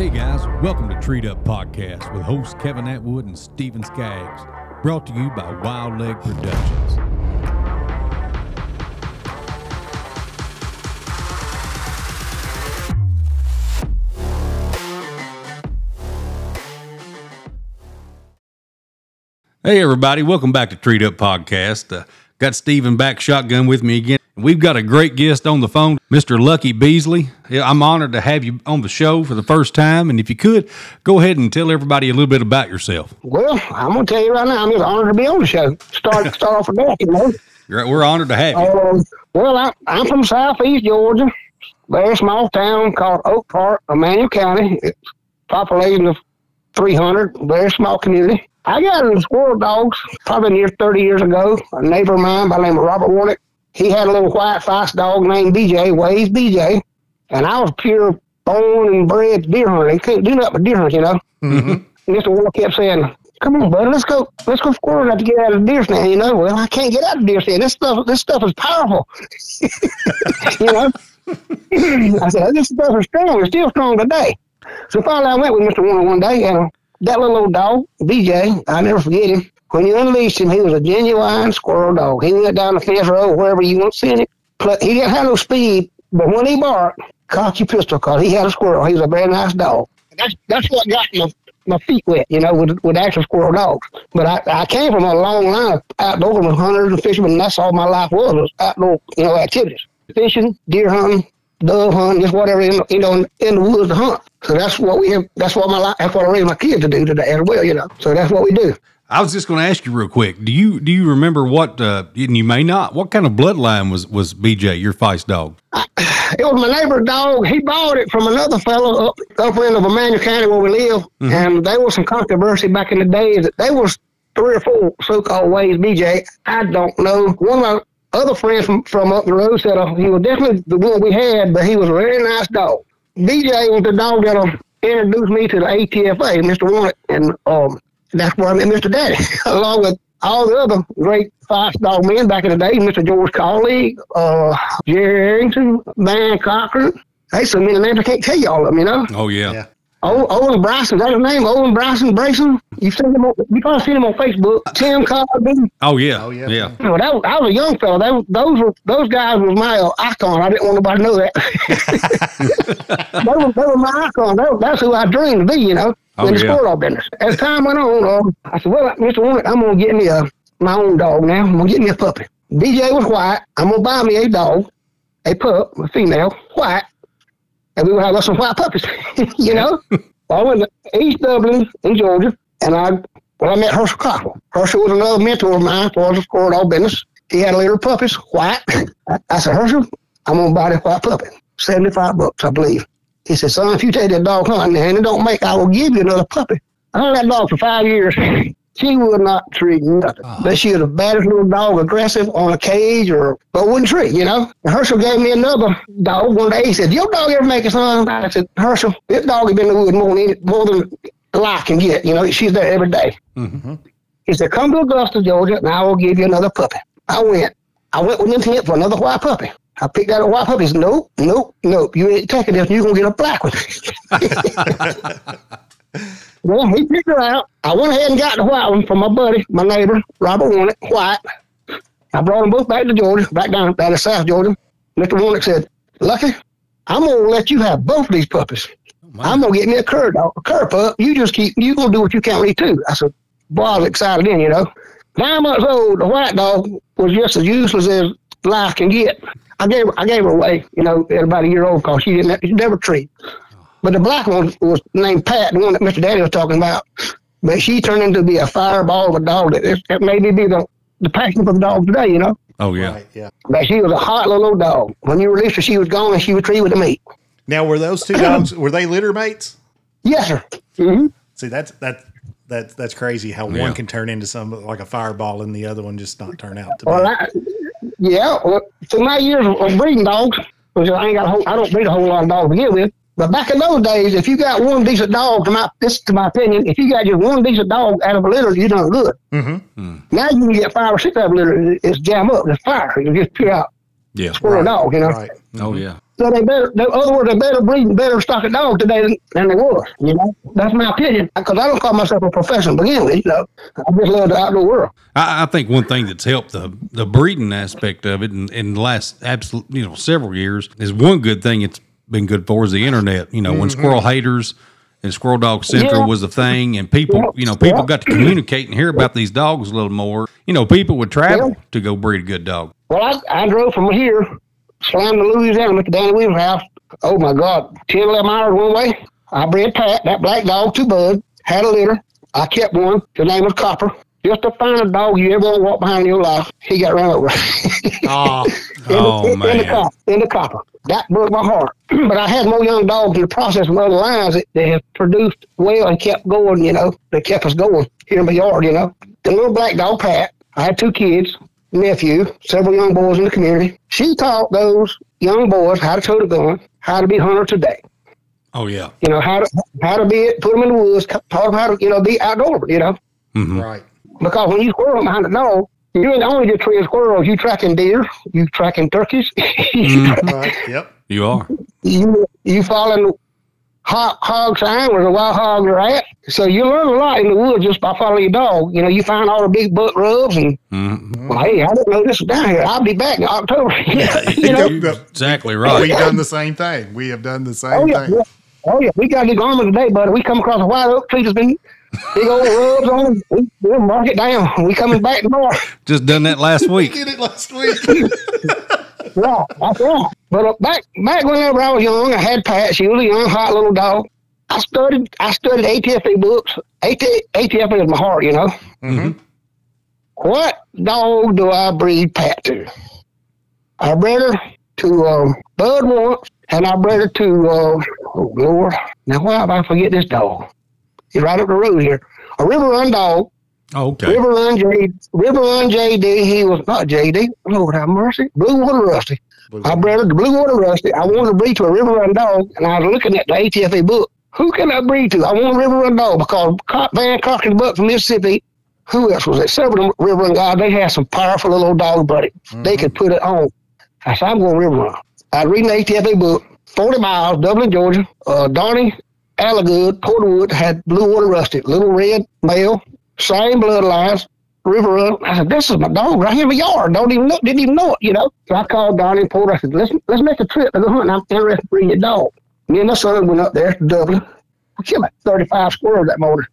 Hey guys, welcome to Treat Up Podcast with hosts Kevin Atwood and Steven Skaggs, brought to you by Wild Leg Productions. Hey everybody, welcome back to Treat Up Podcast. Uh, got Steven back shotgun with me again. We've got a great guest on the phone, Mr. Lucky Beasley. I'm honored to have you on the show for the first time. And if you could, go ahead and tell everybody a little bit about yourself. Well, I'm gonna tell you right now, I'm just honored to be on the show. Start start off with that, you know. We're honored to have you. Um, well, I, I'm from Southeast Georgia, very small town called Oak Park, Emmanuel County. It's population of 300, very small community. I got into squirrel dogs probably near 30 years ago. A neighbor of mine by the name of Robert Warnick, he had a little white fox dog named BJ, Ways BJ, and I was pure born and bred deer hunter. He couldn't do nothing but deer hunt, you know. Mm-hmm. Mr. Warnick kept saying, "Come on, buddy, let's go, let's go squirrel have to get out of the deer stand." You know, well, I can't get out of the deer stand. This stuff, this stuff is powerful. you know. I said, this stuff is strong. It's still strong today. So finally, I went with Mr. Warnick one day, and that little old dog, BJ, I never forget him. When you unleashed him, he was a genuine squirrel dog. He went down the fence road, wherever you want to send him. He didn't have no speed, but when he barked, cock your pistol, cause he had a squirrel. He was a very nice dog. That's that's what got my my feet wet, you know, with with actual squirrel dogs. But I, I came from a long line of outdoor hunters and fishermen, and that's all my life was, was outdoor, you know, activities. Fishing, deer hunting, dove hunting, just whatever, in, you know, in, in the woods to hunt. So that's what we have, that's what my life, that's what I raised my kids to do today as well, you know. So that's what we do. I was just going to ask you real quick. Do you do you remember what? Uh, and you may not. What kind of bloodline was was BJ your feist dog? It was my neighbor's dog. He bought it from another fellow up upper end of Emmanuel County where we live. And there was some controversy back in the day that there was three or four so-called ways BJ. I don't know. One of my other friends from, from up the road said uh, he was definitely the one we had, but he was a very nice dog. BJ was the dog that uh, introduced me to the ATFA, Mr. Warnick, and um, that's where I met Mr. Daddy, along with all the other great feist dog men back in the day, Mr. George Cawley, uh, Jerry Arrington, Van Cochran. Hey, so many names I can't tell you all of them, you know. Oh yeah. Yeah. O- Owen Bryson, is that his name? Owen Bryson Brayson? You've seen him on, you probably seen him on Facebook. Tim Cosby. Oh yeah. Oh, yeah. Yeah. You know, that was, I was a young fellow. That those were those guys was my uh, icon. I didn't want nobody to know that. they, were, they were my icon. That, that's who I dreamed to be, you know, Oh, in the yeah. sport dog business. As time went on, um, I said, well, Mr. Warnick, I'm going to get me a, my own dog now. I'm going to get me a puppy. BJ was white. I'm going to buy me a dog, a pup, a female, white, and we will have us some white puppies, you know? I went to East Dublin in Georgia, and I well, I met Herschel Cockrell. Herschel was another mentor of mine for the squirrel dog business. He had a litter of puppies, white. I, said, Herschel, I'm gonna buy that white puppy, seventy-five bucks, I believe. He said, son, if you take that dog hunting and it don't make, I will give you another puppy. I had that dog for five years. She would not treat nothing. Ah. But she was the baddest little dog, aggressive on a cage or, but wouldn't treat, you know? And Herschel gave me another dog one day. He said, your dog ever make a son? I said, Herschel, this dog has been in the woods more than, more than life can get. You know, she's there every day. Mm-hmm. He said, come to Augusta, Georgia, and I will give you another puppy. I went. I went with intent for another white puppy. I picked out a white puppy. He said, nope, nope, nope. You ain't taking this. You're going to get a black one. well, he picked her out. I went ahead and got the white one from my buddy, my neighbor, Robert Warnick, white. I brought them both back to Georgia, back down, down to South Georgia. Mr. Warnick said, Lucky, I'm going to let you have both of these puppies. Oh, I'm going to get me a cur dog, a cur pup. You just keep, you going to do what you can with too. I said, boy, I was excited then, you know. Nine months old, the white dog was just as useless as life can get. I gave her, I gave her away, you know, at about a year old because she didn't she never treat. But the black one was named Pat, the one that Mr. Daddy was talking about. But she turned into be a fireball of a dog that, that maybe be the, the passion for the dog today, you know. Oh yeah. Right, yeah. But she was a hot little old dog. When you released her, she was gone and she would treat with the meat. Now, were those two dogs were they litter mates? Yes, sir. Mm-hmm. See, that's that that that's crazy how Yeah. one can turn into some like a fireball and the other one just not turn out to be. Well, I, yeah. Well, through my years of, of breeding dogs, which I ain't got a whole, I don't breed a whole lot of dogs to begin with. But back in those days, if you got one decent dog, to my this to my opinion, if you got just one decent dog out of a litter, you done good. Mm-hmm. Now you can get five or six out of a litter, it's jam up, it's fire, you just pure out Yeah. squirrel dog, you know. Right. Oh yeah. So they better, in other oh, words, they better breed better stock of dogs today than, than they was. You know, that's my opinion. Because I don't call myself a professional to begin with. You know, I just love the outdoor world. I, I think one thing that's helped the the breeding aspect of it in, in the last absolute you know several years is one good thing it's been good for is the internet. You know, when mm-hmm. squirrel haters and Squirrel Dog Central Yeah. was the thing, and people Yeah. you know people Yeah. got to communicate and hear about these dogs a little more. You know, people would travel Yeah. to go breed a good dog. Well, I, I drove from here, slammed to Louisiana, to Danny Williams' house. Oh my God, 10, 11 hours one way. I bred Pat, that black dog, two bud, had a litter. I kept one. His name was Copper. Just the finest dog you ever want to walk behind in your life. He got run over. Oh, in, Oh, in, man. the copper, in the copper. That broke my heart. but I had more young dogs in the process from other lines that they have produced well and kept going, you know. They kept us going here in my yard, you know. The little black dog, Pat, I had two kids, nephew, several young boys in the community. She taught those young boys how to tote a gun, how to be hunters today. Oh yeah, You know, how to how to be it. put them in the woods, taught them how to, you know, be outdoor, you know. Mm-hmm. right. Because when you squirrel behind a dog, you ain't only just treeing squirrels, you tracking deer, you tracking turkeys, mm-hmm. Right. Yep. you are. you you following hog, hog sign where the wild hogs are at. So you learn a lot in the woods just by following your dog. You know, you find all the big butt rubs and Mhm. well, hey, I didn't know this was down here. I'll be back in October. you know, Yep. Exactly We've done the same thing. We have done the same oh yeah, thing. yeah, oh yeah. We got to these armor today, buddy. We come across a white oak tree that's been big old rubs on it. We, we'll mark it down. We coming back tomorrow. Just done that last We week. did it last week. Yeah, that's right. But uh, back back whenever I was young, I had Pat. She was a young, hot little dog. I studied I studied ATFA books. AT, ATFA is my heart, you know. Mhm. What dog do I breed Pat to? I bred her to um, Bud once, and I bred her to uh, oh Lord, now why have I forget this dog? He's right up the road here. A River Run dog. Oh, okay. River Run J River Run JD. He was not JD. Lord have mercy. Blue Water Rusty. I bred to Blue Water Rusty. I wanted to breed to a River Run dog, and I was looking at the ATFA book. Who can I breed to? I want a River Run dog because Van Cochran Buck from Mississippi. Who else was it? Several River Run guys. They had some powerful little dog buddy. They could put it on. I said, I'm going River Run. I read the ATFA book. 40 miles, Dublin, Georgia. Uh, Donnie Allagood, Porterwood had Blue Water Rusty. Little red male, same bloodlines. River Run. I said, this is my dog right here in my yard. Don't even know, didn't even know it, you know. So I called Donnie and Porter. I said, let's, let's make a trip to go hunting. I'm interested in bringing a dog. Me and my son went up there to Dublin. We killed like 35 squirrels that morning.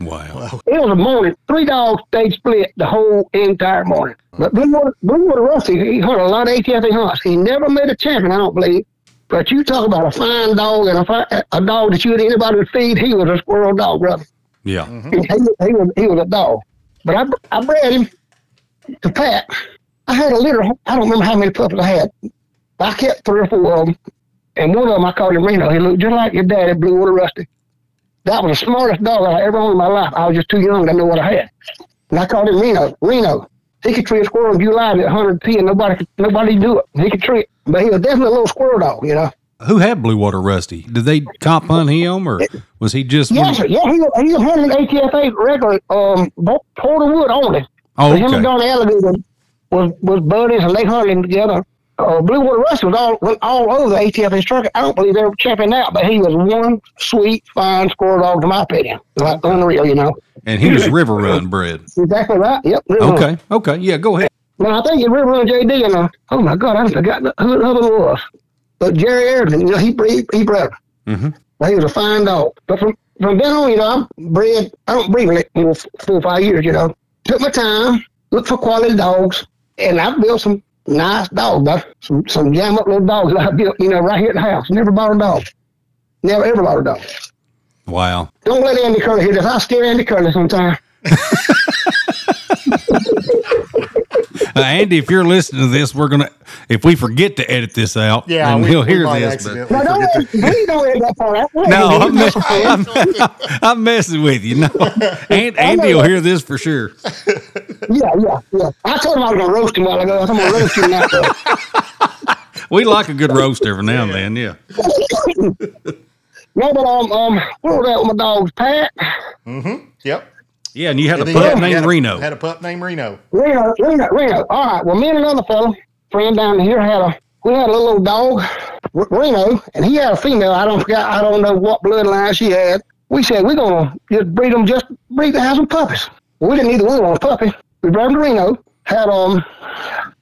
Wow. It was a morning. Three dogs stayed split the whole entire morning. But Blue Water, Blue Water Rusty, he hunted a lot of ATFA hunts. He never made a champion, I don't believe. But you talk about a fine dog and a, fi- a dog that you would anybody would feed. He was a squirrel dog, brother. Yeah. Mm-hmm. He, he, was, he was a dog. But I, I bred him to Pat. I had a litter. I don't remember how many puppies I had. I kept three or four of them. And one of them I called him Reno. He looked just like your daddy, Blue Water Rusty. That was the smartest dog I ever owned in my life. I was just too young to know what I had. And I called him Reno. Reno. He could tree a squirrel in July at 110. Nobody could nobody do it. He could tree it. But he was definitely a little squirrel dog, you know. Who had Blue Water Rusty? Did they comp hunt him, or was he just? Yes. Yeah, he, was- he was hunting ATFA regular, um, Bo- Porterwood only. Oh, But him and okay. Donnie Allagood was, was buddies and they hunted him together. Uh, Blue Water Rusty was all went all over the ATF instructor. I don't believe they were champion out, but he was one sweet, fine squirrel dog, to my opinion. Like unreal, you know. And he was River Run bred. Exactly right. Yep. River Run. Okay. Okay. Yeah. Go ahead. Well, I think it River Run JD and uh, oh my God, I forgot who the other was. But Jerry Ayrton, you know, he he, he bred. Mhm. Well, he was a fine dog. But from from then on, you know, I'm bred. I don't breed like you know, four or five years. You know, took my time, looked for quality dogs, and I built some nice dogs. But some some jam up little dogs that I built. You know, right here at the house. Never bought a dog. Never ever bought a dog. Wow. Don't let Andy Kerley hear this. I'll scare Andy Kerley sometime. Uh, Andy, if you're listening to this, we're gonna. If we forget to edit this out, Yeah, then we, he'll hear might this. But No, don't forget to- please don't end that part. no, I'm, me- I'm, I'm messing with you. No, and Andy will hear this for sure. Yeah, yeah, yeah. I told him I was gonna roast him a while ago. I'm gonna roast him now. We like a good roast every now and then. Yeah. no, but um, um, what was that with my dogs? Pat, Mm-hmm. Yep. Yeah, and you had a And then pup had- named had a- Reno. Had a pup named Reno. Reno, Reno, Reno. All right. Well, me and another fellow, friend down here, had a we had a little old dog. R- Reno, and he had a female. I don't forget. I don't know what bloodline she had. We said we're gonna just breed them, just breed to have some puppies. We didn't either one want a puppy. We brought them to Reno, had um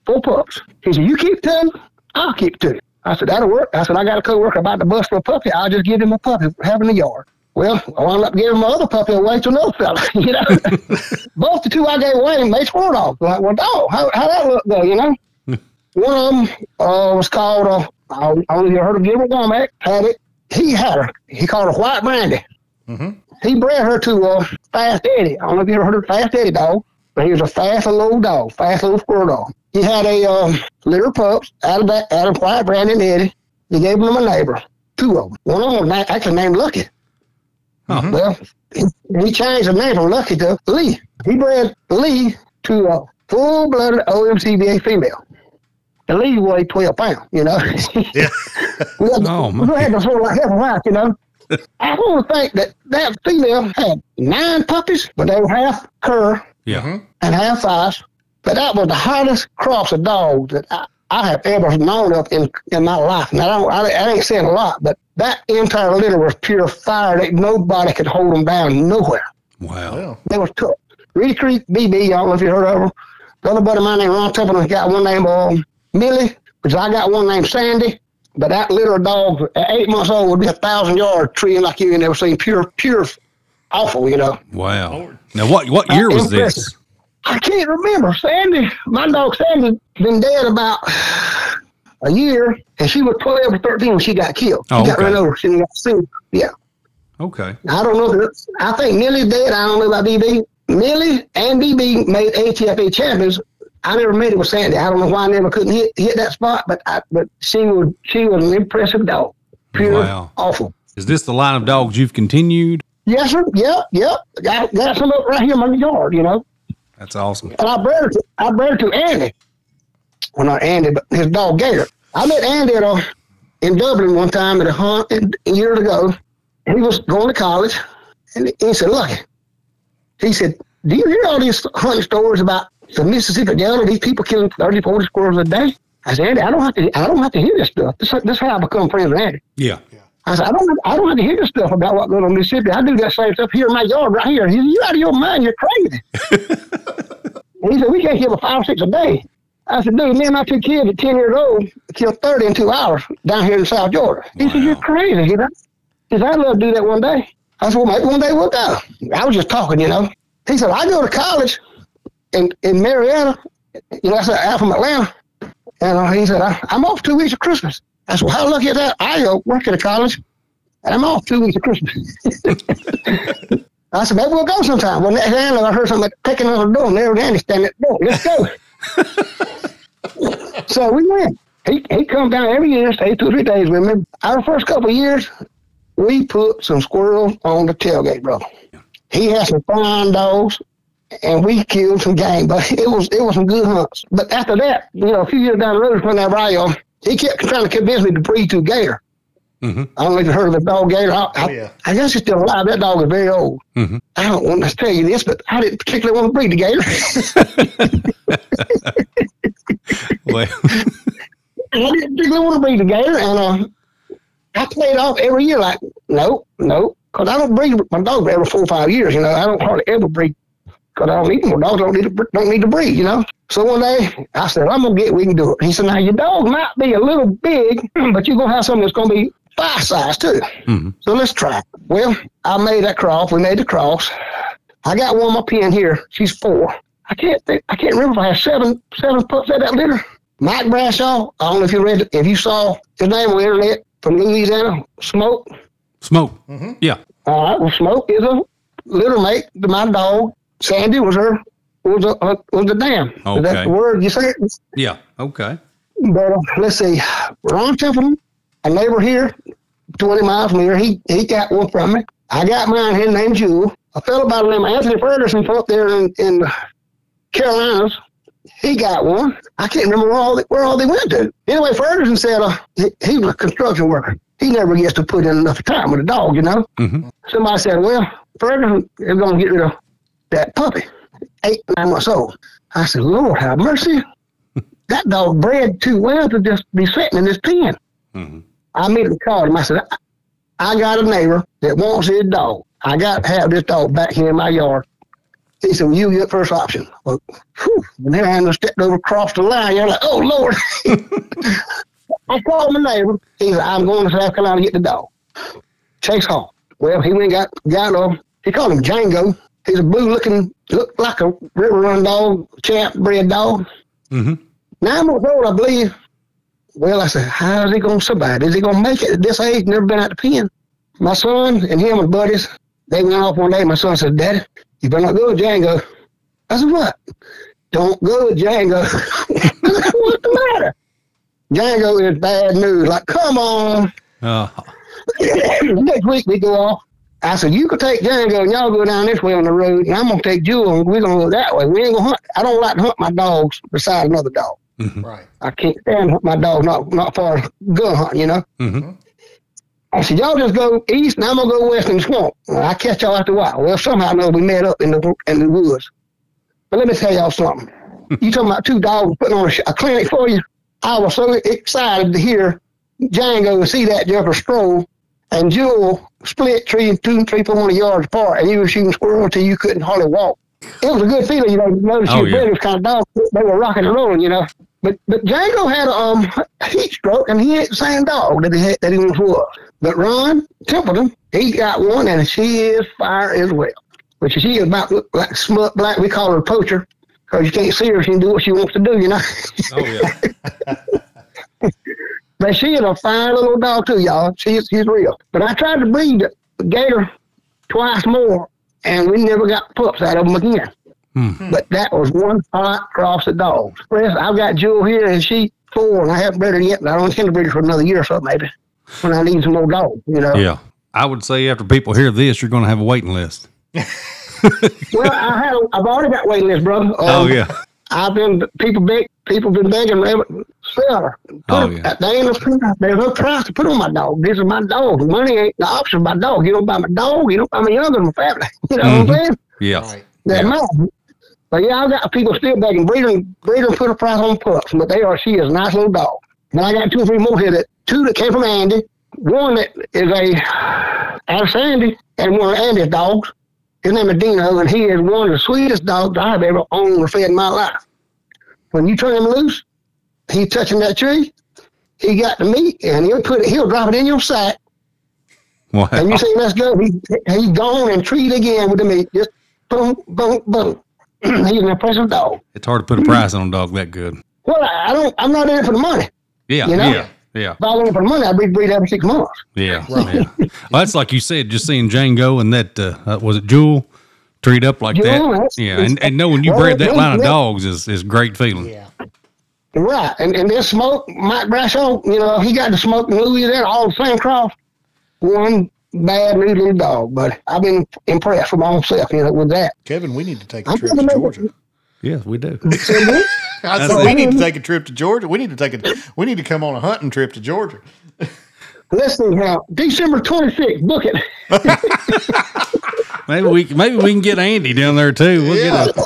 four pups. He said, "You keep two, I'll keep two. I said, "That'll work." I said, "I got a coworker about to bust for a puppy. I'll just give him a puppy, have in the yard." Well, I wound up giving my other puppy away to another fella. You know, both the two I gave away made squirrel dogs. Like, well, dog, how how that look though? You know. One of them uh, was called, uh, I only heard of Gilbert Womack, had it. He had her. He called her White Brandy. He bred her to uh, Fast Eddie. I don't know if you ever heard of Fast Eddie dog, but he was a fast little dog, fast little squirrel dog. He had a um, litter of pups out of that, out of White Brandy and Eddie. He gave them to my neighbor, two of them. One of them was actually named Lucky. Huh. Mm-hmm. Well, he, he changed the name from Lucky to Lee. He bred Lee to a full-blooded OMCBA female. The Lee weighed 12 pounds, you know. Yeah. we had, Oh, we had to sort of like half a wife, you know. I want to think that that female had nine puppies, but they were half cur Yeah. Mm-hmm. and half size. But that was the hottest cross of dogs that I, I have ever known of in, in my life. Now, I, don't, I, I ain't saying a lot, but that entire litter was pure fire. That nobody could hold them down nowhere. Wow. Well, They was tough. Reedy Creek BB, I don't know if you heard of them. The other buddy of mine named Ron Templeton got one named um, Millie, because I got one named Sandy. But that litter of dogs at eight months old would be a thousand yard treeing like you ain't never seen. Pure, pure awful, you know. Wow. Now, what what year was this? I can't remember. Sandy, my dog Sandy, been dead about a year, and she was 12 or 13 when she got killed. She Oh, got okay. run over. She got sued. Yeah. Okay. I don't know. If I think Millie's dead. I don't know about BB. Millie and BB made ATFA champions. I never made it with Sandy. I don't know why I never couldn't hit hit that spot, but I, but she was she was an impressive dog. Pure Wow. awful. Is this the line of dogs you've continued? Yes, sir. Yep, yep. Got got some up right here in my yard, you know. That's awesome. And I bred her to, I bred her to Andy. Well, not Andy, but his dog Gator. I met Andy at a, in Dublin one time at a hunt in- years ago. He was going to college, and he said, "Look," he said, "Do you hear all these hunting stories about the Mississippi Delta? These people killing 30, 40 squirrels a day." I said, "Andy, I don't have to. I don't have to hear this stuff. This, this is how I become friends with Andy." Yeah. I said, I don't, I don't have to hear this stuff about what in Mississippi. I do that same stuff here in my yard right here. He said, you out of your mind. You're crazy. he said, we can't kill five or six a day. I said, dude, me and my two kids at 10 years old killed 30 in two hours down here in South Georgia. He said, you're crazy. He said, he said, I'd love to do that one day. I said, well, maybe one day we'll go. I was just talking, you know. He said, I go to college in, in Marietta. You know, I said, out from Atlanta. And uh, he said, I, I'm off two weeks of Christmas. I said, well, how lucky is that? I go work at a college, and I'm off two weeks of Christmas. I said, maybe we'll go sometime. Well, next thing I know, I heard somebody picking on the door, and there was Andy standing at the door. Let's go. so we went. He he come down every year, stay two or three days with me. Our first couple of years, we put some squirrels on the tailgate, brother. He had some fine dogs, and we killed some game, but it was it was some good hunts. But after that, you know, a few years down the road, whenever I uh, he kept trying to convince me to breed to Gator. Mhm. I don't know if you heard of the dog Gator. I, I, Oh, yeah. I guess he's still alive. That dog is very old. Mhm. I don't want to tell you this, but I didn't particularly want to breed the Gator. Well, I didn't particularly want to breed the Gator, and uh, I played off every year like, nope, nope, because I don't breed my dog every four or five years. You know, I don't hardly ever breed because I don't need more dogs. Don't need to bre- don't need to breed. You know. So one day I said, I'm gonna get. We can do it. He said, now your dog might be a little big, but you're gonna have something that's gonna be feist size too. Mhm. So let's try. it. Well, I made that cross. We made the cross. I got one up in here. She's four. I can't think. I can't remember if I had seven seven pups at that litter. Mike Bradshaw. I don't know if you read. If you saw his name on the internet from Louisiana, Smoke. smoke. Yeah. All right. Well, Smoke is a litter mate to my dog. Sandy was her. Was a uh, was a dam. Is that the word you say? Yeah. Okay. But uh, let's see. Ron Templeton, a neighbor here, 20 miles from here, he, he got one from me. I got mine His named Jewel. A fellow by the name of Anthony Ferguson from up there in, in the Carolinas, he got one. I can't remember where all they, where all they went to. Anyway, Ferguson said uh, he, he was a construction worker. He never gets to put in enough time with a dog, you know. Mhm. Somebody said, well, Ferguson is going to get rid of that puppy, eight, nine months old. I said, Lord have mercy that dog bred too well to just be sitting in this pen. Mhm. I immediately called him. I said, I, I got a neighbor that wants his dog. I got to have this dog back here in my yard. He said, well, you get first option. Well, whew, and then I stepped over across the line. You're like, oh, Lord. I called my neighbor. He said, I'm going to South Carolina to get the dog. Chase Hall. Well, he went and got, got a, he called him Django. He's a blue looking, looked like a river run dog, champ bred dog. Mm-hmm. Nine months old, I believe. Well, I said, how is he going to survive? Is he going to make it at this age? Never been out the pen. My son and him and buddies, they went off one day. My son said, Daddy, you better not go with Django. I said, what? Don't go with Django. What's the matter? Django is bad news. Like, come on. Uh, Next week we go off. I said, you can take Django and y'all go down this way on the road, and I'm gonna take Jewel and we're gonna go that way. We ain't gonna hunt. I don't like to hunt my dogs beside another dog. Right. I can't stand my dog not not far gun hunting, you know. mm-hmm. I said, y'all just go east, and I'm gonna go west in the swamp. I catch y'all after a while. Well, somehow I know we met up in the in the woods. But let me tell y'all something. you talking about two dogs putting on a, sh- a clinic for you? I was so excited to hear Django and see that Jeffer stroll and Jewel split tree and two, three, four hundred yards apart, and you were shooting squirrel until you couldn't hardly walk. It was a good feeling, you know. Notice Oh, your yeah. brothers kind of dogs. They were rocking and rolling, you know. But but Django had a um, heat stroke, and he ain't the same dog that he had, that he was. But Ron Templeton, he got one, and she is fire as well. Which she is about look like smut black. We call her a poacher because you can't see her. She can do what she wants to do, you know. Oh yeah. But she is a fine little dog too, y'all. She's she's real. But I tried to breed the gator twice more, and we never got pups out of them again. Hmm. But that was one hot cross of dogs. Chris, I've got Jewel here, and she four, and I haven't bred her yet. But I don't intend to breed her for another year or so, maybe. When I need some more dogs, you know. Yeah. I would say after people hear this, you're going to have a waiting list. Well, I had, I've already got waiting list, brother. Oh Um, yeah. I've been people beg people been begging me to sell her. Put Oh, her- yeah. They ain't no price. There's no price to put on my dog. This is my dog. Money ain't the option. Of my dog. You don't buy my dog. You don't buy my younger than my family. You know Mhm. what I'm saying? Yeah. Right. That Yeah. mine. But yeah, I got people still begging. Breeder, breeder put a price on pups, but they are. She is a nice little dog. But I got two or three more here. That two that came from Andy. One that is a out of Sandy, and one of Andy's dogs. His name is Dino, and he is one of the sweetest dogs I've ever owned or fed in my life. When you turn him loose, he touching that tree. He got the meat, and he'll put it. He'll drop it in your sack, Wow. and you say, "Let's go." He he's gone and treat again with the meat. Just boom, boom, boom. he's an impressive dog. It's hard to put a price on a dog that good. Well, I I don't. I'm not in it for the money. Yeah. You know? Yeah. Yeah. If I was in it for the money, I'd breed, breed every six months. Yeah. yeah. Well, that's like you said, just seeing Django and that, uh, uh, was it Jewel treat up like Jewel, that? Yeah. And, and knowing you Well, bred that line of dogs is, is great feeling. Yeah. Right, and and then smoke Mike Brashaw, you know, he got to smoke in Louisiana all the same cross. One bad new little dog, but I've been impressed with myself, you know, with that. Kevin, we need to take a I'm trip to gonna make- Georgia. Yes, we do. I said we need to take a trip to Georgia. We need to take a. We need to come on a hunting trip to Georgia. Let's see how December 26th, book it. Maybe we maybe we can get Andy down there too. We'll Yeah. get a,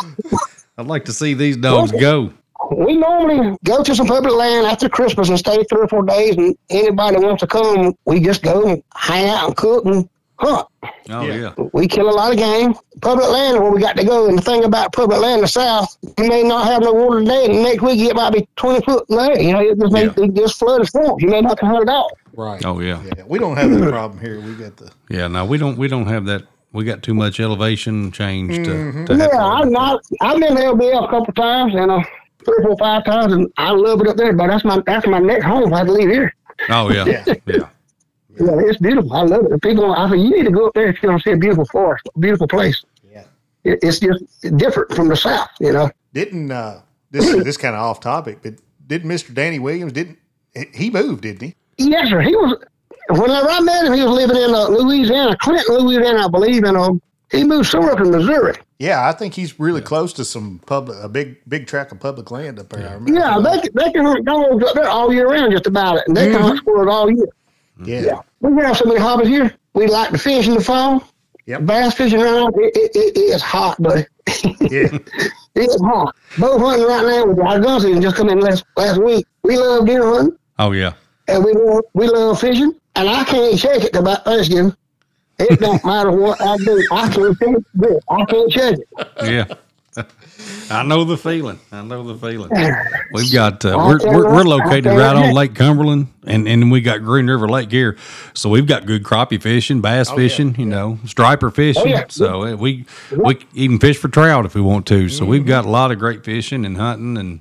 I'd like to see these dogs go. We normally go to some public land after Christmas and stay three or four days, and anybody wants to come, we just go and hang out and cook and hunt. Oh Yeah. yeah. We kill a lot of game. Public land is where we got to go. And the thing about public land in the south, you may not have no water today, and next week it might be 20 foot in there. You know, it just, may, Yeah. it just flood swamps. You may not can hunt at all. Right. Oh yeah. Yeah. We don't have that problem here. We got the. Yeah. No, we don't we don't have that. We got too much elevation change to, Mm-hmm. to have Yeah, to- I've not. I've been to LBL a couple times, and uh, three, four, five times, and I love it up there. But that's my that's my next home. I had to leave here. Oh yeah. Yeah. Yeah. Yeah, it's beautiful. I love it. And People, I say you need to go up there if you want to see a beautiful forest, a beautiful place. Yeah. It, it's just different from the south, you know. Didn't uh this this kind of off topic, but didn't Mr. Danny Williams didn't he- he moved, didn't he? Yes, sir. He was whenever I met him, he was living in uh, Louisiana, Clinton, Louisiana, I believe, and uh, he moved somewhere up in Missouri. Yeah, I think he's really close to some public a big big tract of public land up there. I remember. Yeah, they can- they can hunt dogs up there all year round, just about it, and they can mm-hmm. hunt squirrels all year. yeah. Yeah, we have so many hobbies here. We like to fish in the fall. Yep. Bass fishing around, it, it, it, it's hot, buddy. Yeah. it's hot. Bow hunting right now with our gun season just come in last last week. We love deer hunting. Oh yeah. and we love, we love fishing, and I can't shake it about Thanksgiving. It don't matter what I do. I can't shake it. I can't shake it. Yeah. I know the feeling. I know the feeling. We've got uh, we're, we're, we're located right on. Lake Cumberland, and and we got Green River Lake here, so we've got good crappie fishing, bass yeah, fishing, you know, striper fishing. Oh, yeah. So uh, we we even fish for trout if we want to. So we've got a lot of great fishing and hunting, and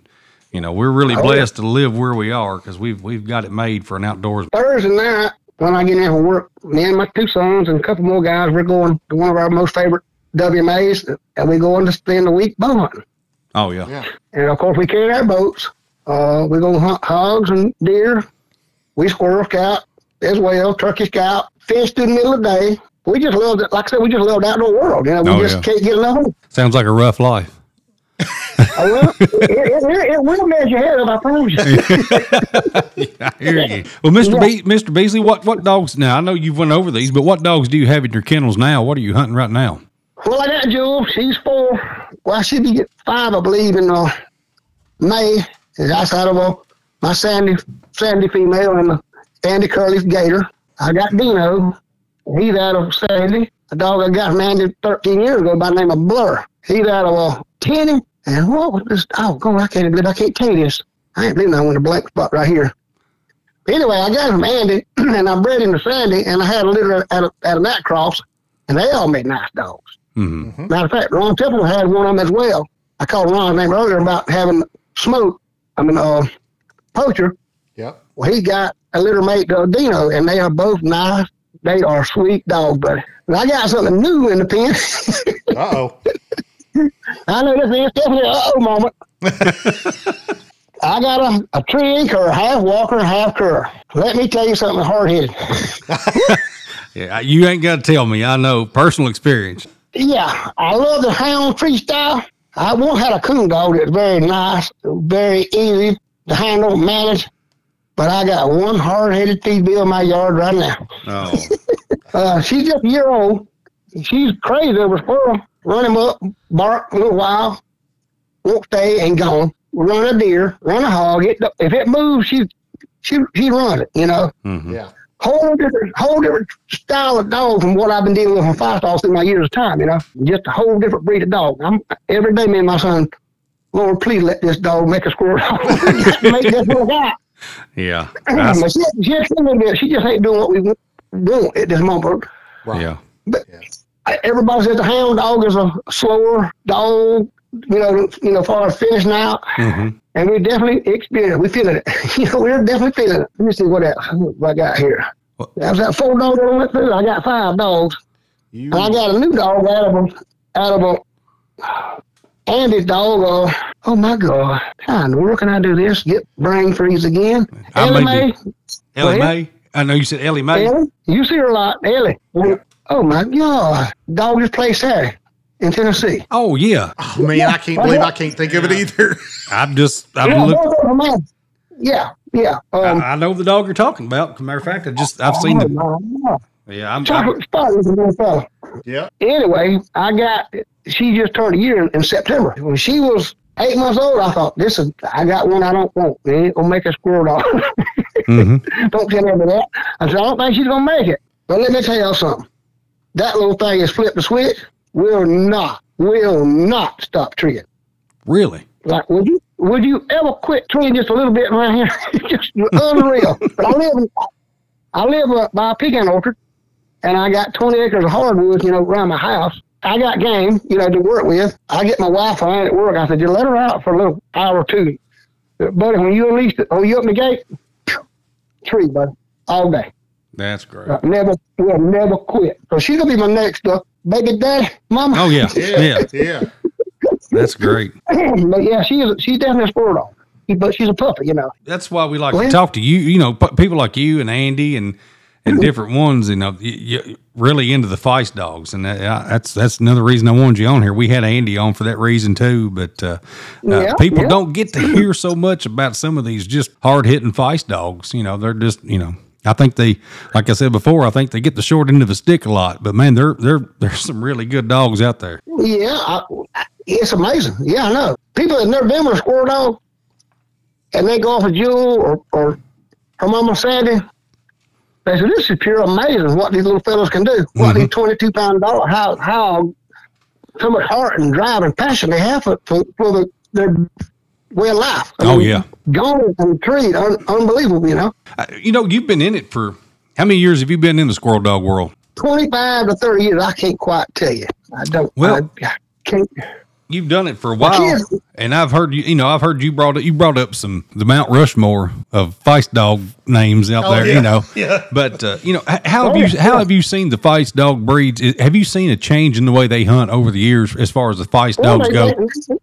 you know we're really Oh, yeah. blessed to live where we are because we've we've got it made for an outdoors. Thursday night, when I get in there from work, me and my two sons and a couple more guys, we're going to one of our most favorite WMAs, and we're going to spend the week bow hunting. Oh yeah, Yeah. And of course, we carry our boats. Uh, we go hunt hogs and deer. We squirrel scout as well, turkey scout, fish through the middle of the day. We just love it. Like I said, we just love the outdoor world. You know, we Oh, just yeah. can't get enough sounds like a rough life. I will, it, it, it, will mess your head up, I promise you. I hear you. Well, Mister Be- Mister Beasley, what what dogs? Now I know you've went over these, but what dogs do you have in your kennels now? What are you hunting right now? Well, I got Jewel. She's four. Well, she be get five, I believe, in uh, May. And That's out of uh, my Sandy Sandy female and the Sandy Kerley Gator. I got Dino. He's out of Sandy. A dog I got Andy 13 years ago by the name of Blur. He's out of uh, Tenny. And what was this? Oh, God, I can't believe I can't tell you this. I ain't believe I went a blank spot right here. Anyway, I got him from Andy, and I bred him to Sandy, and I had a litter at a, at a night cross, and they all made nice dogs. hmm Matter of fact, Ron Temple had one of them as well. I called Ron's name earlier about having smoke. I mean, uh, poacher. Yep. Well, he got a litter mate, uh, Dino, and they are both nice. They are sweet dogs, buddy. And I got something new in the pen. Uh oh. I know this is definitely an uh-oh moment. I got a, a tree cur, half walker, half cur. Let me tell you something hard-headed. Yeah, you ain't got to tell me. I know personal experience. Yeah, I love the hound tree style. I once had a coon dog that's very nice, very easy to handle, manage. But I got one hard-headed female in my yard right now. Oh, Uh, she's just a year old. She's crazy over squirrel. Run him up, bark a little while, won't stay, and gone. Run a deer, run a hog. It, if it moves, she she she run it. You know, hmm Yeah. whole different whole different style of dog from what I've been dealing with from five stalls through my years of time. You know, just a whole different breed of dog. I'm every day, me and my son. Lord, please let this dog make a squirrel dog. Just make this little guy. yeah, But she, she, just a little bit. she just ain't doing what we want want at this moment. Right. yeah. Everybody says the hound dog is a slower dog, you know, you know, far as finishing out. hmm And we definitely experienced it. We feeling it. you know, we're definitely feeling it. Let me see what else what I got here. What- That was that four dogs that I went through. I got five dogs. You. And I got a new dog out of them, out of a Andy's dog. Uh, oh my God. How in the world can I do this? Get brain freeze again. I Ellie may Ellie May. I know you said Ellie Mae. Ellie, you see her a lot, Ellie. Oh my God, dog just played Saturday in Tennessee. Oh yeah, Oh, man, I can't believe I can't think of it either. I'm just I'm Yeah, look, both of them, yeah, yeah. Um, I, I know the dog you're talking about. As a matter of fact, I just I've seen the the yeah. I'm, I, chocolate spot is a little fella. Yep. Anyway, I got. She just turned a year in, in September. When she was eight months old, I thought this is. I got one I don't want. It ain't gonna make a squirrel dog. mhm. don't tell her that. I said I don't think she's gonna make it. But let me tell y'all something. That little thing is flipped the switch. Will not. Will not stop treeing. Really? Like, would you would you ever quit treeing just a little bit around here? just unreal. but I live I live by a pecan orchard, and I got 20 acres of hardwoods, you know, around my house. I got game, you know, to work with. I get my wife on at work. I said, just let her out for a little hour or two. Buddy, when you unleash it, when you open the gate, tree, buddy, all day. That's great. Uh, never, will never quit. So she's gonna be my next uh, baby daddy, mama. Oh yeah, Yeah. yeah. Yeah. That's great. but yeah, she is. She's definitely a sport dog. But she's a puppy, you know. That's why we like Go to talk to you. You know, p- people like you and Andy and and different ones. You know, you, you really into the feist dogs, and that, uh, that's that's another reason I wanted you on here. We had Andy on for that reason too. But uh, uh, people yeah. don't get to hear so much about some of these just hard hitting feist dogs. You know, they're just you know. I think they, like I said before, I think they get the short end of the stick a lot. But man, there there there's some really good dogs out there. Yeah, I, it's amazing. Yeah, I know. People that never been with a squirrel dog, and they go off a jewel or, or her mama Sandy, they said, this is pure amazing what these little fellas can do. What these mm-hmm. 22 pound dog how, how so much heart and drive and passion they have for, for, for the, their way of life. I Oh, mean, yeah. Gone and treed, un, unbelievable, you know. Uh, you know, you've been in it for how many years have you been in the squirrel dog world? 25 to 30 years, I can't quite tell you. I don't, Well- I, I can't. You've done it for a while, and I've heard you. You know, I've heard you brought you brought up some the Mount Rushmore of feist dog names out Oh, there. yeah. You know, Yeah. But uh, you know, how have Oh, you yeah. how have you seen the feist dog breeds? Have you seen a change in the way they hunt over the years as far as the feist Well, dogs they, go? They,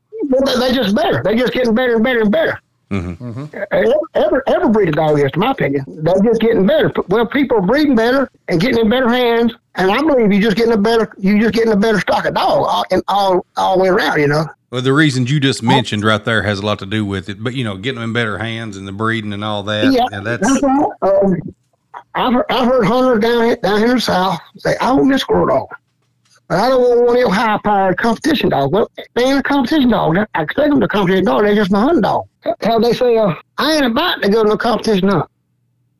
they just better. They just getting better and better and better. Mm-hmm. Uh, Every every breed of dog is, to my opinion, they're just getting better. Well, people are breeding better and getting in better hands, and I believe you're just getting a better you're just getting a better stock of dog all, and all all the way around. You know. Well, the reasons you just mentioned right there has a lot to do with it. But you know, getting them in better hands and the breeding and all that. Yeah, and that's that's right. Um, I've heard, I've heard hunters down here, down here in the south say, "I want this squirrel dog, but I don't want one of your high-powered competition dogs." Well, they ain't a competition dog. I expect them to competition dog. They're just my hunting dog. How they say, uh, "I ain't about to go to no competition hunt."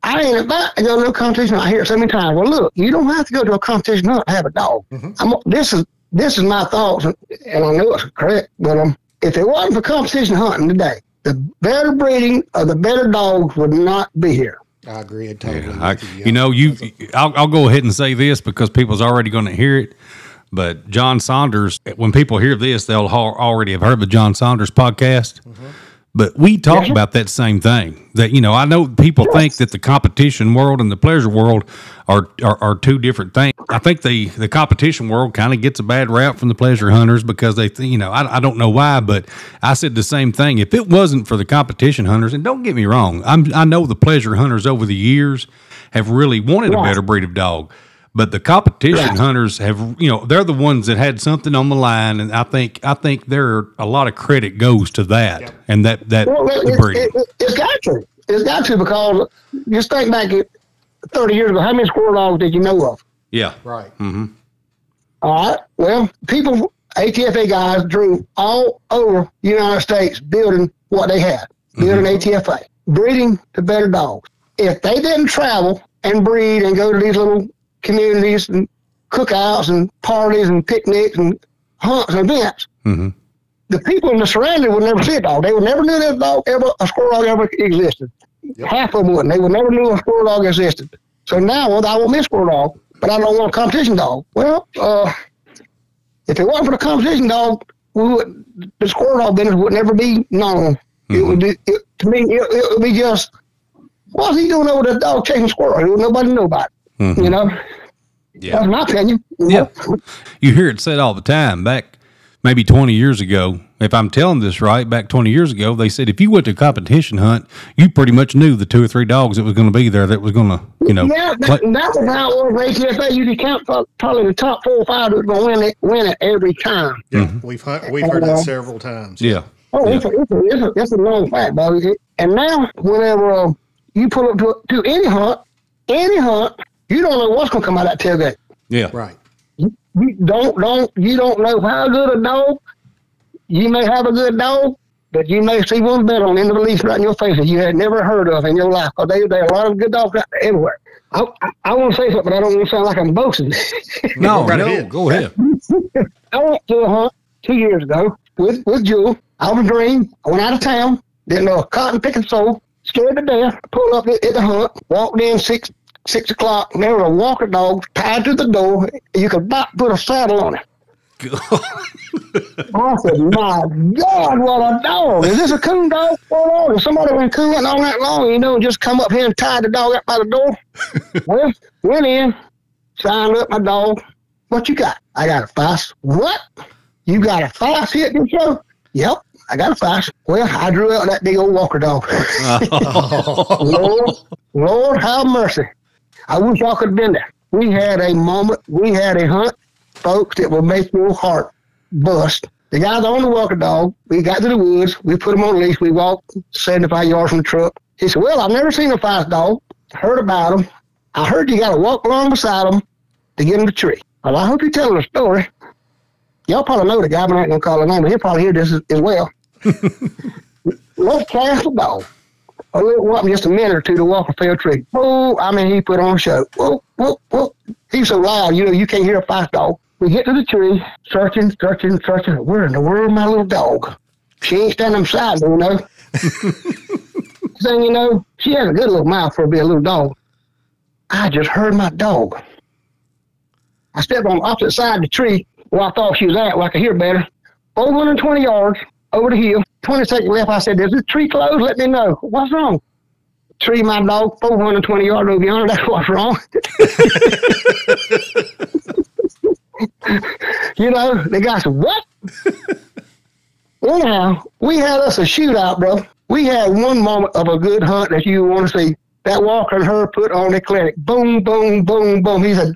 I ain't about to go to no competition. hunt. I hear it so many times. Well, look, you don't have to go to a competition hunt to have a dog. I'm, this is this is my thoughts, and and I know it's correct. But um, if it wasn't for competition hunting today, the better breeding of the better dogs would not be here. I agree totally. Yeah, I, you, you know, you. I'll, I'll go ahead and say this because people's already going to hear it. But John Saunders, when people hear this, they'll ha- already have heard the John Saunders podcast. Mm-hmm. But we talk sir. about that same thing. That you know, I know people think that the competition world and the pleasure world are are, are two different things. I think the the competition world kind of gets a bad rap from the pleasure hunters because they, think, you know, I, I don't know why, but I said the same thing. If it wasn't for the competition hunters, and don't get me wrong, I'm I know the pleasure hunters over the years have really wanted a better breed of dog. But the competition Right. hunters have, you know, they're the ones that had something on the line, and I think I think there a lot of credit goes to that and that that Well, it, the it, breeding. it, it's got to. It's got to because just think back at 30 years ago, how many squirrel dogs did you know of? yeah, right. Mm-hmm. All right. Well, people, ATFA guys drew all over the United States building what they had, building mm-hmm. ATFA, breeding the better dogs. If they didn't travel and breed and go to these little communities and cookouts and parties and picnics and hunts and events, hmm the people in the surrounding would never see a dog. They would never knew that dog ever a squirrel dog ever existed. Half of them wouldn't. They would never knew a squirrel dog existed. So now, well, I want me a squirrel dog, but I don't want a competition dog. Well, uh, if it wasn't for the competition dog, we would the squirrel dog business would never be known. It would be it, to me. It, it would be just what's he doing over the dog chasing squirrel? Nobody know about it. You know, yeah. that's my opinion. you Yeah. know? You hear it said all the time. Back maybe 20 years ago, if I'm telling this right, back 20 years ago, they said if you went to a competition hunt, you pretty much knew the two or three dogs that was going to be there that was going to, you know, Yeah, play- that, that was how it was for ATFA. You could count probably the top four or five that was going to win it, win it every time. Yeah, we've hunt, we've heard that several times. yeah. Oh, it's, a, it's, a, it's, a, it's a known fact, buddy. And now, whenever uh, you pull up to, to any hunt, any hunt, you don't know what's going to come out of that tailgate. Yeah. Right. You don't don't you don't know how good a dog. You may have a good dog, but you may see one bet on the end of the leash right in your face that you had never heard of in your life. Because they there are a lot of good dogs out there everywhere. I, I, I want to say something, but I don't want to sound like I'm boasting. No, Right no, ahead. go ahead. I went to a hunt two years ago with, with Jewel. I was green. I went out of town. Didn't know a cotton picking soul. Scared to death. Pulled up at, at the hunt. Walked in six six o'clock. And there was a walker dog tied to the door. You could about put a saddle on it. I said, "My God, what a dog! Is this a coon dog? What on? Somebody been cooning all that long, you know, and just come up here and tie the dog up by the door." well, went in, signed up my dog. What you got? I got a fox. What? You got a at your show? Yep, I got a fox. Well, I drew out that big old walker dog. Lord, Lord, have mercy. I wish y'all could have been there. We had a moment, we had a hunt, folks, that will make your heart bust. The guy's on the walker dog. We got to the woods. We put him on a leash. We walked 75 yards from the truck. He said, Well, I've never seen a fast dog. Heard about him. I heard you got to walk along beside him to get him the tree. Well, I hope you're telling a story. Y'all probably know the guy, but I ain't going to call his name, but he'll probably hear this as, as well. Cast the dog. A little one, just a minute or two to walk a fair tree. Oh, I mean, he put on a show. Whoa, whoa, whoa. He's so loud, you know, you can't hear a feist dog. We get to the tree, searching, searching, searching. Where in the world my little dog? She ain't standing beside me, you know. Thing you know, she has a good little mouth for being a little dog. I just heard my dog. I stepped on the opposite side of the tree where I thought she was at, where I could hear better. 420 yards over the hill. 20 seconds left. I said, Is this tree closed? Let me know. What's wrong? Tree, my dog, 420 yards over yonder. That's what's wrong. you know, the guy said, What? Anyhow, we had us a shootout, bro. We had one moment of a good hunt that you want to see. That Walker and her put on the clinic. Boom, boom, boom, boom. He said,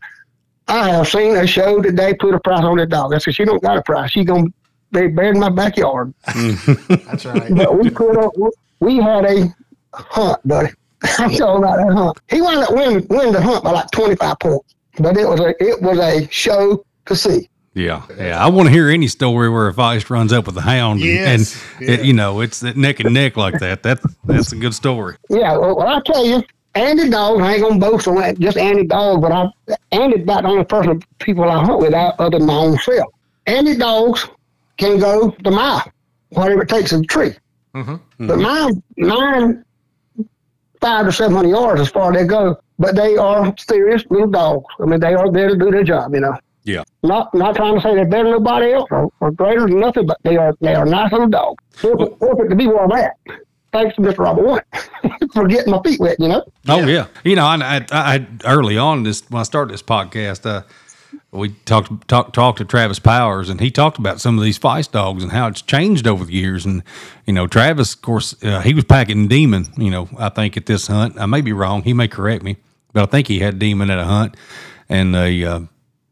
I have seen a show they put a price on that dog. I said, she don't got a price. She going to be buried my backyard. That's right. But we put up, we had a hunt, buddy. I'm talking about that hunt. He wound up winning, winning the hunt by like 25 points. But it was a, it was a show to see. Yeah, yeah. I want to hear any story where a feist runs up with a hound, and- Yes, and, it, yeah. you know it's neck and neck like that. That that's a good story. Yeah, well, well I tell you, Andy Dog, I ain't gonna boast on that, just Andy Dog, but I Andy's about the only person people I hunt with other than my own self. Andy Dogs can go the mile, whatever it takes in the tree. But mine, mine, five to seven hundred yards as far as they go. But they are serious little dogs. I mean, they are there to do their job. You know, Yeah, not not trying to say they're better than nobody else or, or greater than nothing, but they are they are nice little dogs. Perfect, perfect to be where I'm at. Thanks to Mr. Robert White for getting my feet wet. You know. Oh yeah, you know, I, I, I early on this when I started this podcast, uh, we talked talked talked to Travis Powers, and he talked about some of these feist dogs and how it's changed over the years. And you know, Travis, of course, uh, he was packing Demon. You know, I think at this hunt, I may be wrong. He may correct me, but I think he had Demon at a hunt, and a uh,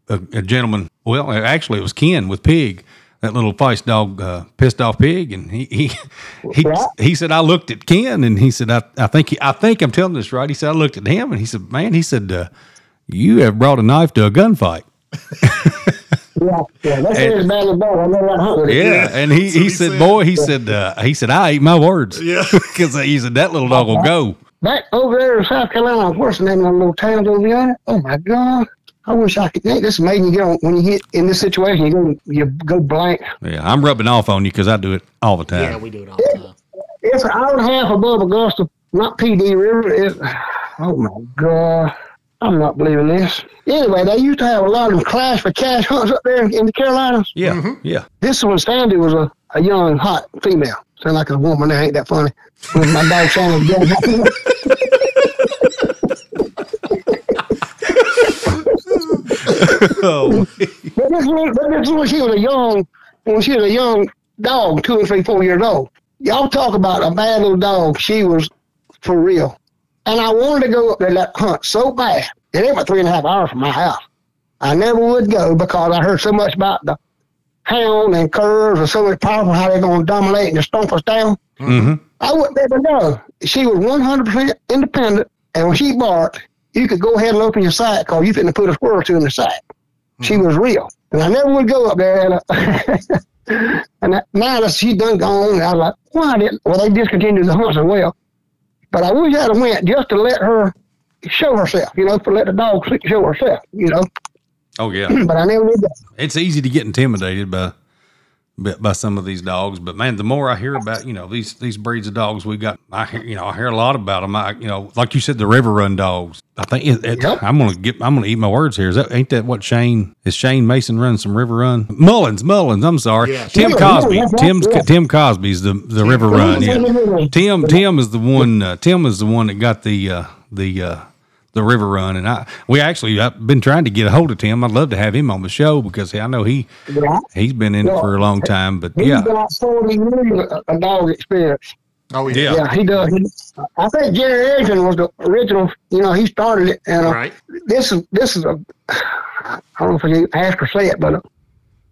a, a gentleman. Well, actually, it was Ken with Pig. That little feist dog, uh, pissed off pig, and he he he, he said I looked at Ken, and he said I, I think he, I think I'm telling this right. He said I looked at him, and he said, "Man," he said, uh, "You have brought a knife to a gunfight." Yeah, yeah, that's it as bad as a dog. I never got hunt with. Yeah, and he, he, he said, said. "Boy," he said, uh, "He said I ate my words." Yeah. because he said that little dog will go. Back over there in South Carolina, what's the name of them little town over there? Oh my God. I wish I could. Hey, this is made you get on, when you get in this situation, you go, you go blank. Yeah, I'm rubbing off on you because I do it all the time. Yeah, we do it all the time. It's an hour and a half above Augusta, not Pee Dee River. It, oh my God. I'm not believing this. Anyway, they used to have a lot of them clash for cash hunts up there in the Carolinas. yeah, mm-hmm. yeah. This one, Sandy, was a, a young, hot female. Sound like a woman. That ain't that funny. With my dog sounded young. Oh, But this one, but this one, she was a young, when she was a young dog, two and three, four years old. Y'all talk about a bad little dog. She was for real. And I wanted to go up there that hunt so bad. It ain't but three and a half hours from my house. I never would go because I heard so much about the hound and curves are so much powerful, how they're going to dominate and stomp us down. hmm I wouldn't ever go. She was 100% independent. And when she barked, you could go ahead and open your sight because you couldn't put a squirrel to in the sight. She was real. And I never would go up there. And, uh, and that- now that she's done gone, I was like, why didn't, well, they discontinued the hunts as well. But I wish I'd have went just to let her show herself, you know, to let the dog show herself, you know. Oh yeah. But I never did that. it's easy to get intimidated by by by some of these dogs. But man, the more I hear about you know these these breeds of dogs we got, I hear you know I hear a lot about them. I you know like you said the river run dogs. I think it, it- Yep. I'm gonna get I'm gonna eat my words here. Is that ain't that what Shane is Shane Mason running some river run Mullins Mullins? I'm sorry, Yeah. Tim Yeah, Cosby. yeah, Tim's yeah. Tim Cosby's the the river run. Yeah. Tim Tim is the one. Uh, Tim is the one that got the uh, the uh, the river run, and I we actually I've been trying to get a hold of Tim. I'd love to have him on the show because I know he Yeah. he's been in it for a long time. But He's yeah, got 40 years of a dog experience. Oh yeah. Yeah. Yeah, he does. He, I think Jerry Erickson was the original. You know, he started it, and uh, Right. this is this is a. I don't know if I can ask or say it, but uh,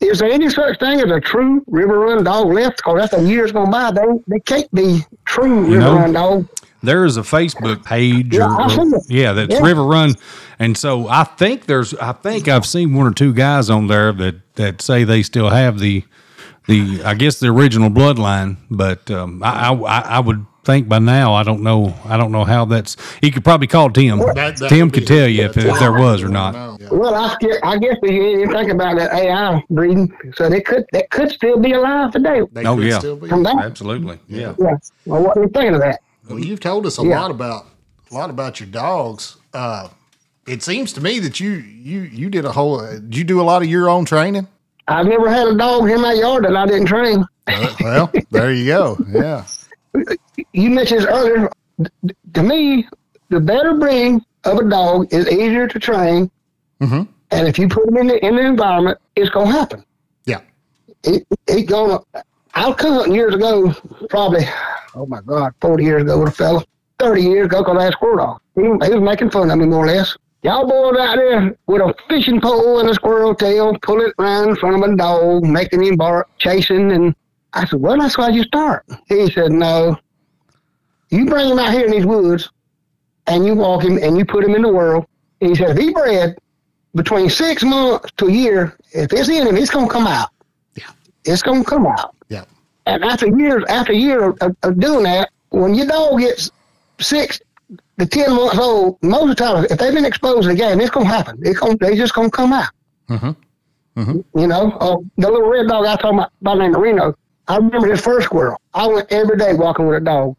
is there any such thing as a true river run dog left? Because that's the years gone by. They they can't be true river know, run dog. There is a Facebook page, Yeah, or, I've seen it. yeah, that's Yeah. River Run, and so I think there's I think I've seen one or two guys on there that that say they still have the the I guess the original bloodline, but um, I, I I would think by now, I don't know. I don't know how that's. You could probably call Tim. That- that Tim could tell you if, if there was or not. Yeah. Well, I, guess- I guess if you think about that AI breeding, so they could they could still be alive today. They Oh, could yeah. still be. From Absolutely. Yeah. yeah. Well, what do you think of that? Well, you've told us a Yeah. lot about a lot about your dogs. Uh, it seems to me that you you you did a whole. Uh, did you do a lot of your own training? I've never had a dog in my yard that I didn't train. Uh, well, there you go. Yeah. You mentioned earlier. To me, the better breed of a dog is easier to train, Mhm. and if you put them in the in the environment, it's gonna happen. Yeah. It it gonna. I was hunting years ago, probably. Oh my God, forty years ago with a fella. Thirty years ago, cause I had a squirrel dog. He, he was making fun of me more or less. Y'all boys out there with a fishing pole and a squirrel tail, pull it around in front of a dog, making him bark, chasing, and I said, "Well, that's why you start." He said, "No, you bring him out here in these woods, and you walk him, and you put him in the world." And he said, "If he bred between six months to a year, if it's in him, it's gonna come out. Yeah. It's gonna come out." And after years, after year of, of, of doing that, when your dog gets six to ten months old, most of the time, if they've been exposed to the game, it's gonna happen. It's gonna, they just gonna come out. Mhm. You know, uh, the little red dog I talking about by the name of Reno. I remember his first squirrel. I went every day walking with a dog,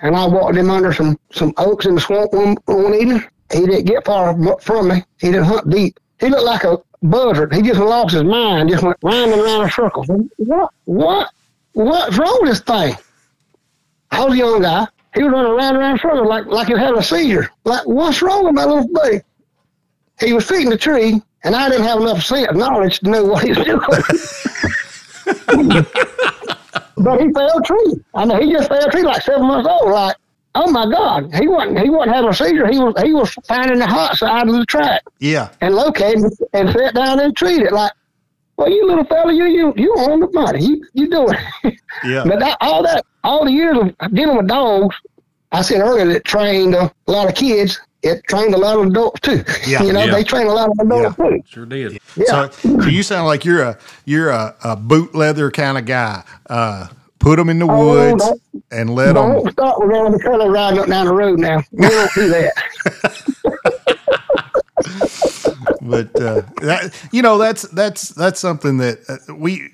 and I walked him under some some oaks in the swamp one, one evening. He didn't get far from me. He didn't hunt deep. He looked like a buzzard. He just lost his mind. Just went round and round in circles. What? What? What's wrong with this thing? I was a young guy. He was running around around in circles like like he having a seizure. Like, what's wrong with my little buddy? He was feeding the tree, and I didn't have enough sense, knowledge to know what he was doing. but he fell a tree. I mean, he just fell a tree like seven months old. Like, oh my God, he wasn't he wasn't having a seizure. He was he was finding the hot side of the track Yeah. and located and sat down and treated like, well, you little fella, you you you on the money. You you doing it. Yeah. But that, all that, all the years of dealing with dogs, I said earlier that it trained a lot of kids. It trained a lot of adults too. Yeah, you know, yeah. they train a lot of adults too. Sure did. Yeah. So, so you sound like you're a you're a, a boot leather kind of guy. Uh, put them in the Oh, woods don't- and let Don't them. start with one of the curly riding up down the road now. We don't do that. But uh, that you know that's that's that's something that uh, we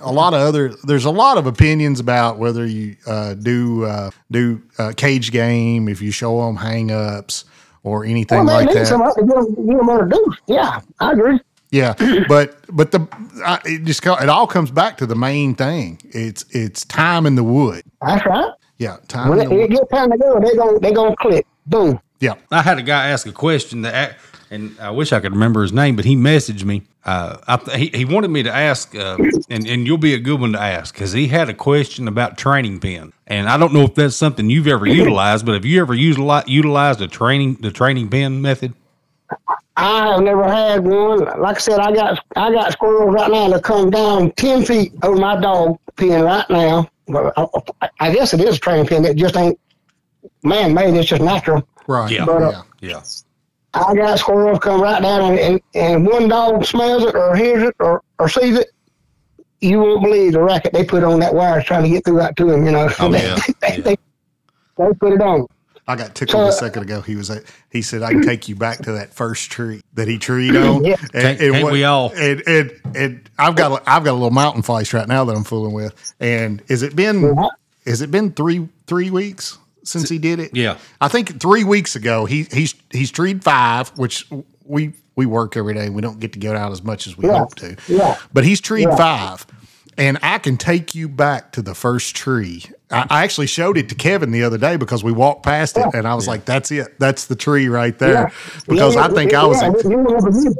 a lot of other there's a lot of opinions about whether you uh, do uh, do uh, cage game if you show them hang ups or anything like that. some to get them, get them introduced. Yeah, I agree. Yeah, but but the I, it just it all comes back to the main thing. It's it's time in the wood. That's right. Yeah, time When in it, the it wood. gets time to go, they gonna they gonna click. Boom. Yeah, I had a guy ask a question that, and I wish I could remember his name, but he messaged me. Uh, I, th- he, he wanted me to ask, uh, and, and you'll be a good one to ask because he had a question about training pin, and I don't know if that's something you've ever utilized, but have you ever utili- utilized a training the training pin method? I have never had one. Like I said, I got I got squirrels right now that come down ten feet over my dog pen right now. But I, I guess it is a training pin. It just ain't man made. It's just natural. Right. Yeah. But, uh, yeah. Yeah, I got squirrels come right down and, and, and one dog smells it or hears it or, or sees it. You won't believe the racket they put on that wire trying to get through that to him. You know, Oh, they, yeah, they, yeah. they, they put it on. I got tickled a second ago. He was at, he said I can take you back to that first tree that he treed on. Yeah. Can't- can't we all? And, and and I've got a, I've got a little mountain feist right now that I'm fooling with. And is it been Yeah. has it been three three weeks since he did it? Yeah. I think three weeks ago he he's he's treed five, which we we work every day. We don't get to go out as much as we Yeah. hope to. Yeah. But he's treed Yeah. five. And I can take you back to the first tree. I, I actually showed it to Kevin the other day because we walked past it, and I was like, "That's it. That's the tree right there." Yeah. Because Yeah, I think yeah, I was, yeah,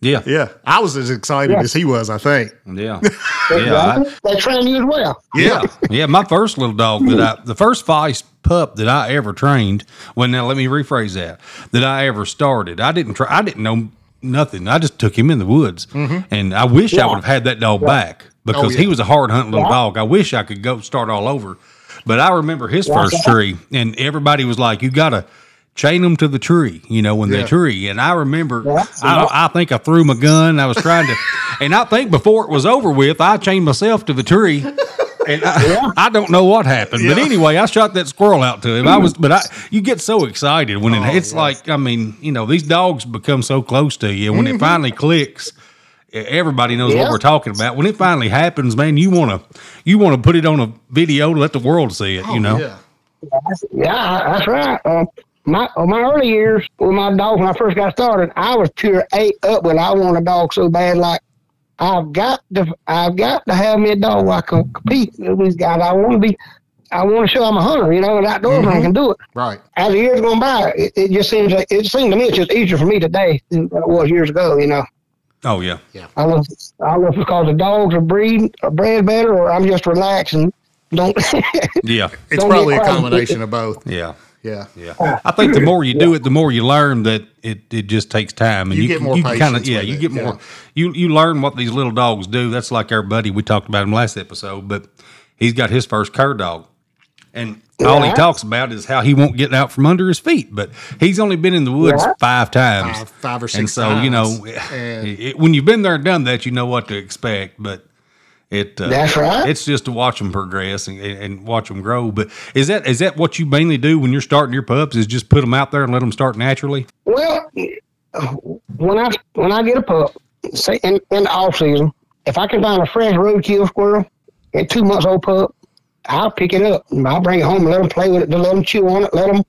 yeah, yeah, I was as excited Yeah. as he was. I think. yeah, yeah. I- They train you as well. Yeah, yeah, my first little dog that I, the first feist pup that I ever trained. Well, now let me rephrase that. That I ever started. I didn't try. I didn't know nothing. I just took him in the woods, mm-hmm. and I wish I would have had that dog back because oh, yeah. he was a hard hunting little Yeah. dog. I wish I could go start all over. But I remember his first tree, and everybody was like, "You got to." Chain them to the tree, you know, when Yeah. they tree. And I remember, Yeah. I, I think I threw my gun. I was trying to, and I think before it was over with, I chained myself to the tree And I, Yeah. I don't know what happened, but anyway, I shot that squirrel out to him. I was, but I, you get so excited when it, Oh, it's yeah. like, I mean, you know, these dogs become so close to you. When it finally clicks, everybody knows what Mm-hmm. We're talking about. When it finally happens, man, you want to, you want to put it on a video to let the world see it. you know, Oh, yeah. Yeah, that's right. Uh, my uh, my early years with my dog when I first got started, I was pure ate up with. I want a dog so bad, like I've got to, I've got to have me a dog where I can compete with these guys. I want to be, I want to show I'm a hunter, you know, and outdoorsman I can do it. Right. As the years gone by, it, it just seems like it seems to me it's just easier for me today than it was years ago. You know, oh yeah, yeah. I don't, I don't know if it's because the dogs are breeding, are bred better, or I'm just relaxing. Don't. yeah, It's Don't probably a combination of both. yeah. Yeah. Yeah, oh, I think the more you do it, the more you learn that it, it just takes time, and You get more kinda- yeah, with you it, get yeah. more. You you learn what these little dogs do. That's like our buddy we talked about him last episode, but he's got his first cur dog, and all he talks about is how he won't get out from under his feet. But he's only been in the woods Yeah. five times, Five- five or and six so you know, times. And- it, when you've been there and done that, you know what to expect. But it uh, That's right. It's just to watch them progress and, and watch them grow. But is that is that what you mainly do when you're starting your pups? Is just put them out there and let them start naturally? Well, when I when I get a pup, say in, in the off season, if I can find a fresh roadkill squirrel, a two months old pup, I'll pick it up. and I'll bring it home and let them play with it, to let them chew on it, let them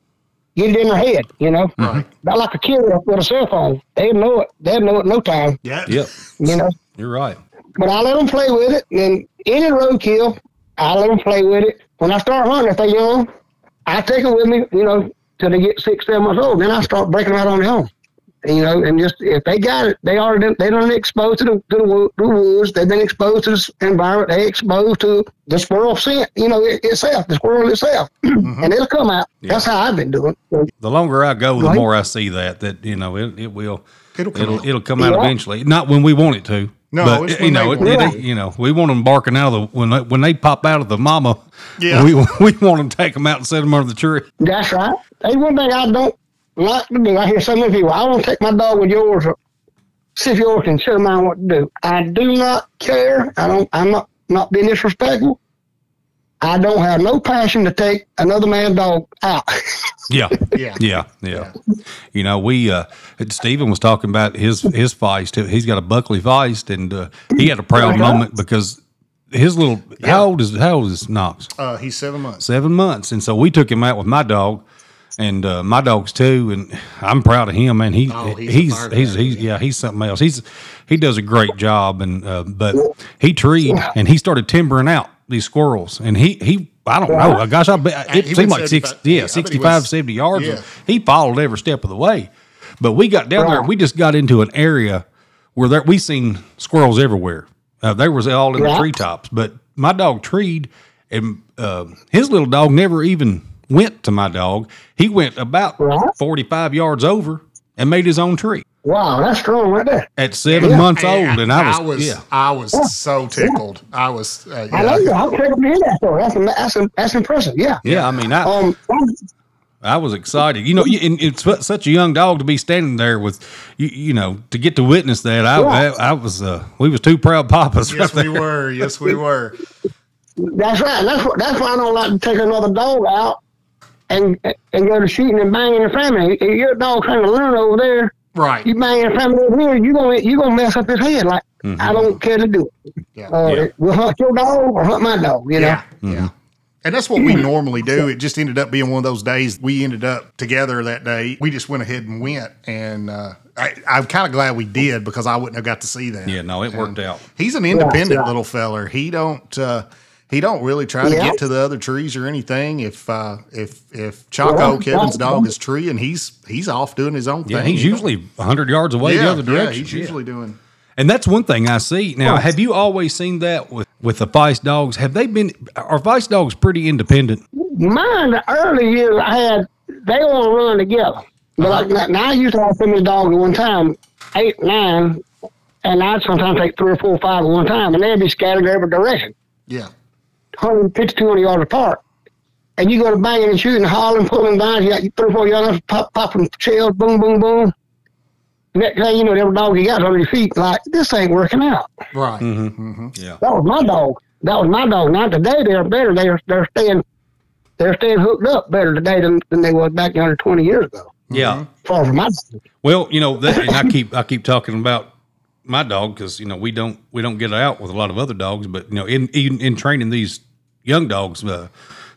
get it in their head. You know, Right. not like a kid with a cell phone. They know it. They know it in no time. Yeah. Yep, You know, you're right. But I let them play with it. And any roadkill, I let them play with it. When I start hunting, if they're young, I take them with me. You know, till they get six, seven months old. Then I start breaking them out on their own. You know, and just if they got it, they are done, they done exposed to the, to the, wo- the woods. They've been exposed to the environment. They exposed to the squirrel scent. You know, it, itself, the squirrel itself, mm-hmm. and it'll come out. That's how I've been doing. it. The longer I go, the Right. more I see that that you know it, it will It'll come it'll out. it'll come out Yeah. eventually. Not when we want it to. No, but it's you know, they it, want it- you know, we want them barking out of the when they, when they pop out of the mama. Yeah. we we want to take them out and set them under the tree. That's right. That's one thing I don't like to do. I hear so many people, I want to take my dog with yours or see if yours can show mine what to do. I do not care. I don't, I'm not, not being disrespectful. I don't have no passion to take another man's dog out. Yeah. Yeah. Yeah, yeah. You know, we uh Stephen was talking about his his feist. He's got a Buckley feist, and uh, he had a proud Okay. moment because his little how old is how old is Knox? Uh, he's seven months. Seven months, and so we took him out with my dog, and uh, my dog's too, and I'm proud of him. Man, he Oh, he's he's he's, he's, yeah he's something else. He's he does a great job, and uh, but he treed and he started timbering out these squirrels, and he he. I don't know. Gosh, I bet it He seemed like six, yeah, I yeah, 65, was- 70 yards. yeah. He followed every step of the way. But we got down there, we just got into an area where there, we seen squirrels everywhere. Uh, they was all in the treetops. But my dog treed, and uh, his little dog never even went to my dog. He went about Right. 45 yards over and made his own tree wow, that's strong right there. at seven Yeah. months old. And I was, yeah. I was so tickled. I was, uh, I know you. yeah. I'll take them to hear that story. That's, that's, that's impressive. Yeah. Yeah, I mean, I, Um, I was excited. You know, y- and it's such a young dog to be standing there with, you, you know, to get to witness that. I, Yeah. I, I was, uh, we was two proud papas. Yes, right we there. were. Yes, we were. That's right. That's what, that's why I don't like to take another dog out and and go to shooting and banging the family. If your dog trying to learn over there, Right. you banging the family over here, you gonna you gonna mess up his head. Like I don't care to do it. Yeah. Uh, Mm-hmm. Yeah. We'll hunt your dog or hunt my dog. You know. Yeah. Yeah. And that's what we normally do. It just ended up being one of those days. We ended up together that day. We just went ahead and went. And uh, I, I'm kind of glad we did because I wouldn't have got to see that. Yeah, no, it worked out. He's an independent yeah. little feller. He don't uh, he don't really try to get to the other trees or anything. If uh, if if Chaco Yeah. Kevin's dog is treeing, he's he's off doing his own thing. Yeah, thing. he's He don't- usually 100 yards away yeah, the other yeah, direction. he's Yeah. usually doing. And that's one thing I see. Now, have you always seen that with, with the Feist dogs? Have they been, are Feist dogs pretty independent? Mine, the early years I had, they all run together. But like now, now I used to have so many dogs at one time, eight, nine, and I'd sometimes take three or four, five at one time, and they'd be scattered every direction. Yeah, 150, 200 yards apart. And you go to banging and shooting, hollering, pulling vines, you got three or four yards, pop, popping shells, boom, boom, boom. Next thing you know, every dog you got under your feet, like, this ain't working out. right. Mm-hmm, mm-hmm. Yeah. That was my dog. that was my dog. Now today they're better. They're they're staying they're staying hooked up better today than, than they was back under twenty years ago. Yeah. Far from my dog. Well, you know, that, and I keep I keep talking about my dog because you know we don't we don't get out with a lot of other dogs, but you know, in in, in training these young dogs, uh,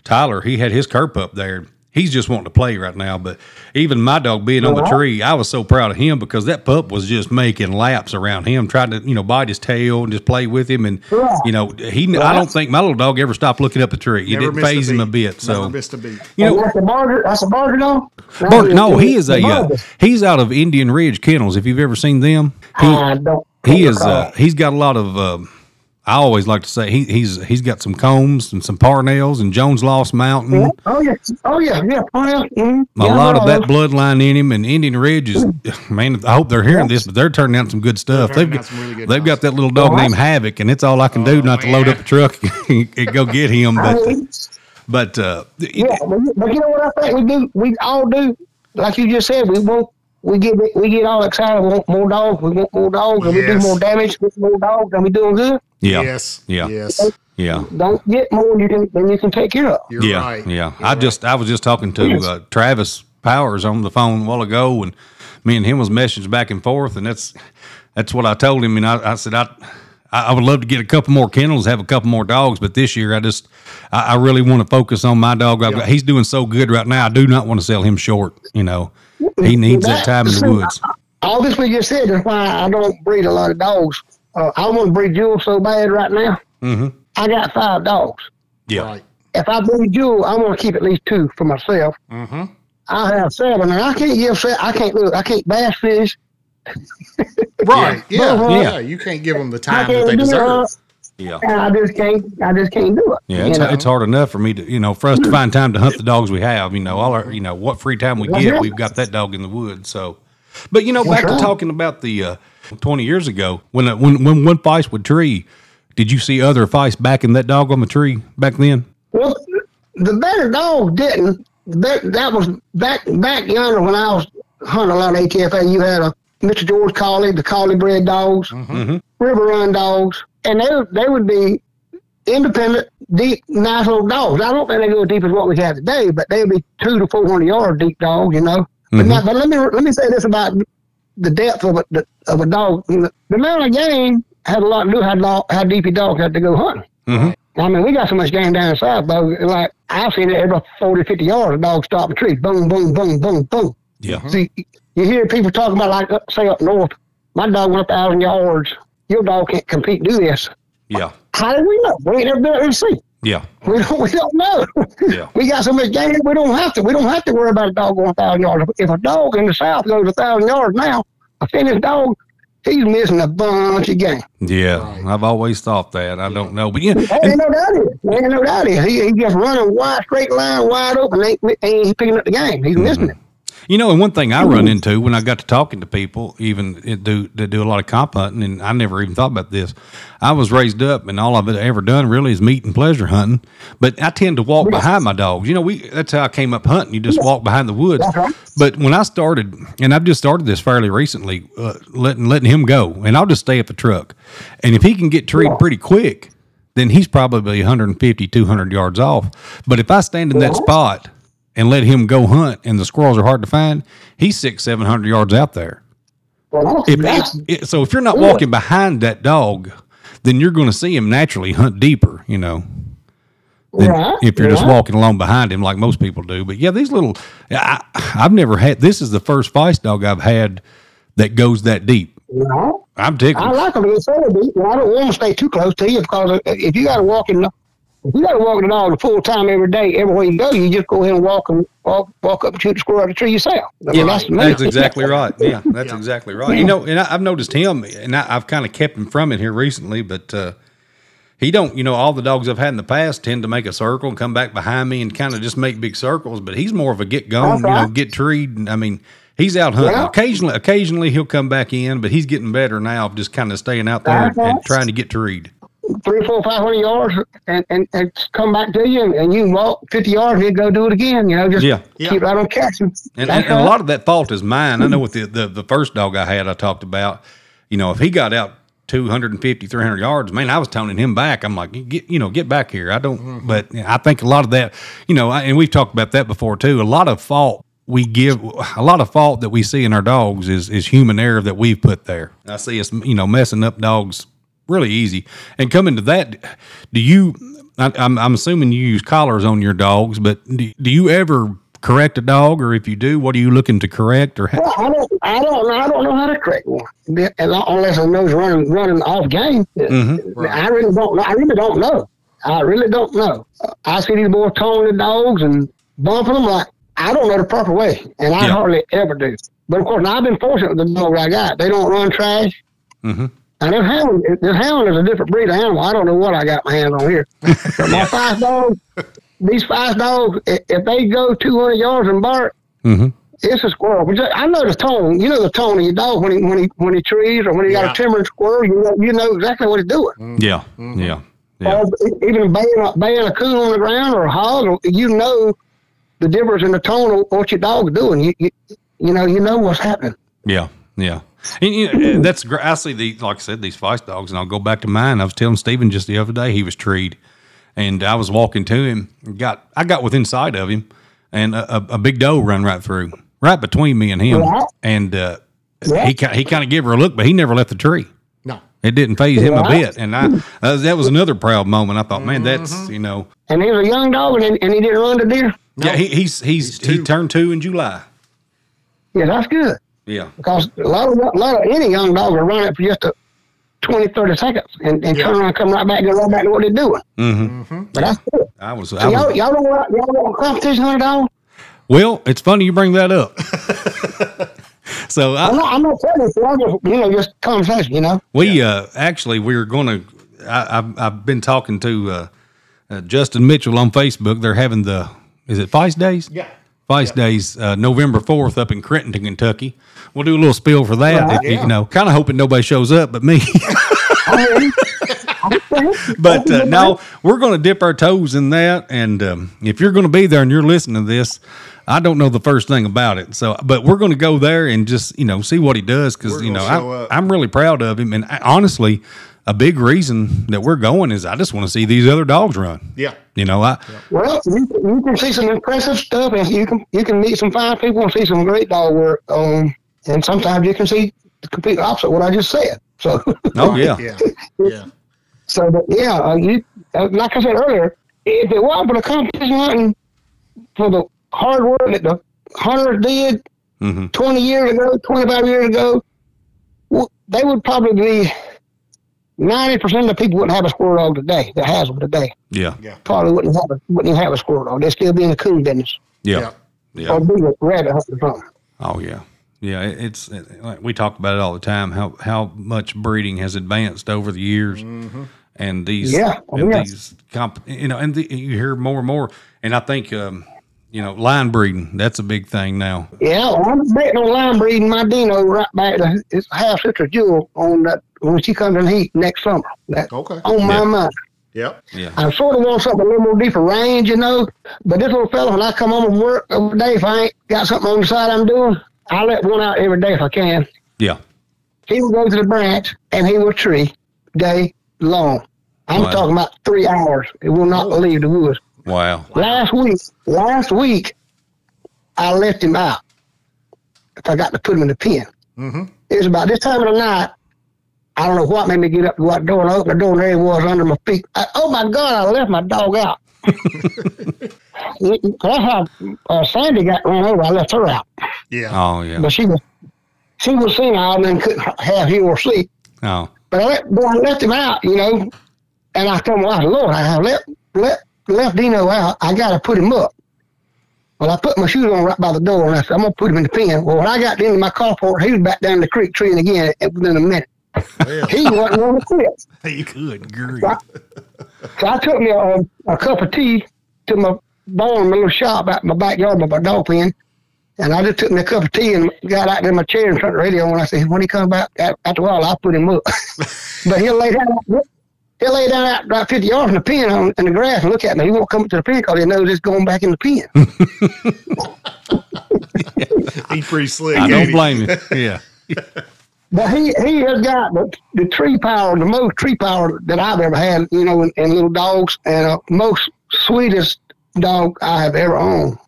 Tyler he had his curp up there. He's just wanting to play right now, but even my dog being on the tree, I was so proud of him because that pup was just making laps around him, trying to you know bite his tail and just play with him, and Yeah. you know he. I don't think my little dog ever stopped looking up the tree. It Never didn't missed phase him a beat. bit. So Never missed a beat. you know, that's a barger. That's a barger dog. Bart, no, he is a uh, he's out of Indian Ridge Kennels. If you've ever seen them, he I don't. he is uh, he's got a lot of. Um, I always like to say he, he's he's got some combs and some Parnells and Jones Lost Mountain. Oh yeah. Oh yeah. Yeah. Oh, yeah. mhm. A Yeah, lot of that bloodline in him, and Indian Ridge is man. I hope they're hearing this, but they're turning out some good stuff. They've got, some really good they've got that little dog Oh, named Havoc, and it's all I can do not to load up the truck and go get him. I But mean, but uh, Yeah, but, you- know what I think we do? We all do, like you just said, we want we get we get all excited. We want more dogs. We want more dogs, and we do more damage with more dogs, and we doing good. Yeah, Yes. Yeah. Yes. yeah. Don't get more you can than you can take care of. You're yeah, right. yeah. You're I right. just I was just talking to uh, Travis Powers on the phone a while ago, and me and him was messaging back and forth, and that's that's what I told him, and I, I said I. I I would love to get a couple more kennels, have a couple more dogs, but this year I just, I, I really want to focus on my dog. I've got, he's doing so good right now. I do not want to sell him short. You know, he needs that time in the woods. All this we just said is why I don't breed a lot of dogs. Uh, I want to breed Jewel so bad right now. Mm-hmm. I got five dogs. Yeah, Right. If I breed Jewel, I want to keep at least two for myself. Mm-hmm. I have seven, and I can't give. se- I can't look. I can't bass fish. Right. Yeah. Yeah. Yeah. You can't give them the time that they deserve. it. yeah. and I just can't. I just can't do it. Yeah, you it's, know? it's hard enough for me to, you know, for us to find time to hunt the dogs we have. You know, all our, you know, what free time we get, we've got that dog in the woods. So, but you know, back to talking about the uh, twenty years ago when uh, when when one feist would tree, did you see other feists backing that dog on the tree back then? Well, the better dog didn't. That, that was back back yonder when I was hunting a lot of ATFA. You had a Mr. George Collie, the Collie bred dogs, Mm-hmm. River Run dogs, and they would- they would be independent, deep, nice little dogs. I don't think they go as deep as what we have today, but they'd be two to four hundred yard deep dogs, you know. But, Mhm. now, but let me let me say this about the depth of a the, of a dog. The amount of game had a lot to do how dog, how deep your dog had to go hunting. Mhm. I mean, we got so much game down south, though. Like I've seen it every 40, 50 yards. A dog stop a tree, boom, boom, boom, boom, boom. Yeah, See, you hear people talking about like say up north. My dog went a thousand yards. Your dog can't compete. Do this. yeah, How do we know? We ain't never been there to see. Yeah, We don't. We don't know. Yeah. we got so much game. We don't have to. We don't have to worry about a dog going a thousand yards. If a dog in the south goes a thousand yards now, a finished dog, he's missing a bunch of game. yeah. Right. I've always thought that. I don't know, but yeah, There ain't no doubt it. There ain't no doubt it. He, he just running wide, straight line, wide open. Ain't, ain't picking up the game. He's mm-hmm. missing it. You know, and one thing I run into when I got to talking to people, even that do that do a lot of comp hunting, and I never even thought about this. I was raised up, and all I've ever done really is meat and pleasure hunting. But I tend to walk behind my dogs. You know, we that's how I came up hunting. You just walk behind the woods. Right. But when I started, and I've just started this fairly recently, uh, letting letting him go, and I'll just stay at the truck, and if he can get treated pretty quick, then he's probably 150, 200 yards off. But if I stand in that spot and let him go hunt, and the squirrels are hard to find, he's six, seven hundred yards out there. Well, If, if- so if you're not walking behind that dog, then you're going to see him naturally hunt deeper. You know, Right, if you're just walking along behind him like most people do. But yeah, these little, I, I've never had. This is the first feist dog I've had that goes that deep. I'm tickled. I like them get so deep, but I don't want to stay too close to you because if you got to walk in, you got to walk the dog full time every day, everywhere you go, you just go ahead and walk and walk, walk up and shoot the squirrel out of the tree yourself. I mean, Yeah, that's, that's exactly right. Yeah, that's exactly right. You know, and I, I've noticed him, and I, I've kind of kept him from it here recently, but uh, he don't. You know, all the dogs I've had in the past tend to make a circle and come back behind me and kind of just make big circles. But he's more of a get gone. That's You know, get treed. and, I mean, he's out hunting. Yeah. Occasionally, occasionally he'll come back in, but he's getting better now of just kind of staying out there and, and trying to get treed. Three, four, five hundred yards and, and, and come back to you and, and you walk fifty yards and go do it again. You know, just Yeah. keep right on catching. And, and, and a lot of that fault is mine. I know with the, the, the first dog I had, I talked about, you know, if he got out 250, 300 yards, man, I was toning him back. I'm like, get, you know, get back here. I don't, mm-hmm. but I think a lot of that, you know, I, and we've talked about that before too. A lot of fault we give, a lot of fault that we see in our dogs is, is human error that we've put there. I see us, you know, messing up dogs really easy. And coming to that, do you, I, I'm, I'm assuming you use collars on your dogs, but do, do you ever correct a dog, or if you do, what are you looking to correct? Or Well, I don't, I don't, know- I don't know how to correct one unless I know it's running, running off game. I really don't. know. I really don't know. I really don't know. I see these boys towing the dogs and bumping them like I don't know the proper way, and I Yeah. hardly ever do. But of course, I've been fortunate with the dogs I got. They don't run trash. Mhm. And this hound, this hound is a different breed of animal. I don't know what I got my hands on here. but my five dogs, these five dogs, if they go 200 yards and bark, Mhm. it's a squirrel. But I know the tone. You know the tone of your dog when he when he when he trees or when he got a timber squirrel. You know you know exactly what he's doing. yeah, yeah, yeah, Or even baying a, baying a coon on the ground or a hog, you know the difference in the tone of what your dog's doing. You you, you know you know what's happening. yeah, yeah. And, you know, that's great. I see the like I said these feist dogs, and I'll go back to mine. I was telling Stephen just the other day he was treed, and I was walking to him. Got I got within sight of him, and a, a, a big doe run right through, right between me and him, Yeah. and uh, Yeah. he he kind of gave her a look, but he never left the tree. No. It didn't phase him a bit, and I uh, that was another proud moment. I thought, man, that's you know, And he was a young dog, and, and he didn't run to deer. yeah, he, he's he's, he turned two in July. Yeah, that's good Yeah, because a lot of a lot of any young dog will run it for just a 20, 30 seconds and, and turn around, and come right back, and go right back to what they're doing. mm-hmm. But that's good. I was. So I y'all, was y'all don't want y'all don't want competition hunter dog? well, it's funny you bring that up. so I, I'm not, I'm not telling you, so I'm just, you know, just conversation, you know. We uh, actually we are going to. I've I've been talking to uh, uh, Justin Mitchell on Facebook. They're having the is it Feist Days? Yeah. Feist Days, uh, November fourth up in Crenton, Kentucky. We'll do a little spill for that. Right. if you- Yeah. You know, kind of hoping nobody shows up but me. But uh, now we're going to dip our toes in that. And um, if you're going to be there and you're listening to this, I don't know the first thing about it. So, but we're going to go there and just you know see what he does because you know I, I'm really proud of him. And I, honestly, a big reason that we're going is I just want to see these other dogs run. Yeah. You know, I well, you, you can see some impressive stuff, and you can you can meet some fine people and see some great dog work. Um, and sometimes you can see the complete opposite of what I just said. So, oh yeah, Yeah. Yeah. so but yeah, uh, you uh, like I said earlier, if it wasn't for the competition hunting, for the hard work that the hunters did hmm 20 years ago, 25 years ago, w- they would probably be 90% of the people wouldn't have a squirrel dog today that has them today. yeah, Yeah. Probably wouldn't have a, wouldn't even have a squirrel dog. They'd still be in the coon business yeah, Yeah. yeah. or be a rabbit hunter or. Oh yeah, yeah. It's it, like we talk about it all the time. How how much breeding has advanced over the years, and these Yeah, oh, and yeah. these comp, you know, and the, you hear more and more. And I think um, you know, line breeding that's a big thing now. Yeah, well, I'm betting on line breeding my Dino right back to his half sister Jewel on that when she comes in heat next summer. That Okay. on my Yeah. mind. Yep. Yeah, I sort of want something a little more deeper range, you know. But this little fella, when I come home from work every day, if I ain't got something on the side I'm doing, I let one out every day if I can. yeah, He will go to the branch and he will tree day long. I'm Wow. talking about three hours. It will not leave the woods. wow, Last week, last week, I left him out. If I got to put him in the pen. Mm-hmm. It was about this time of the night. I don't know what made me get up, go out the door, and I opened the door, and there he was under my feet. I, oh my God, I left my dog out. That's how uh, Sandy got run over. I left her out. Yeah. oh yeah, But she was she was senile and couldn't have hear or see. oh But I let, boy, I left him out, you know, and I told him, well, Lord, I have left, left, left Dino out. I got to put him up. Well, I put my shoes on right by the door, and I said, I'm going to put him in the pen. Well, when I got into my carport, he was back down the creek treeing again within a minute. Well, He wasn't going to quit. you could grief. So I, so I took me a, a cup of tea to my barn, my little shop out in my backyard by my dog pen. And I just took me a cup of tea and got out in my chair and turned the radio And I said, when he comes back, a- after a while, I'll put him up. but he'll lay down, he'll lay down out about 50 yards in the pen on, in the grass and look at me. He won't come up to the pen because he knows it's going back in the pen. he's pretty slick. I ain't don't he? blame you. Yeah, But he he has got the, the tree power, the most tree power that I've ever had, you know, in, in little dogs, and uh, most sweetest dog I have ever owned.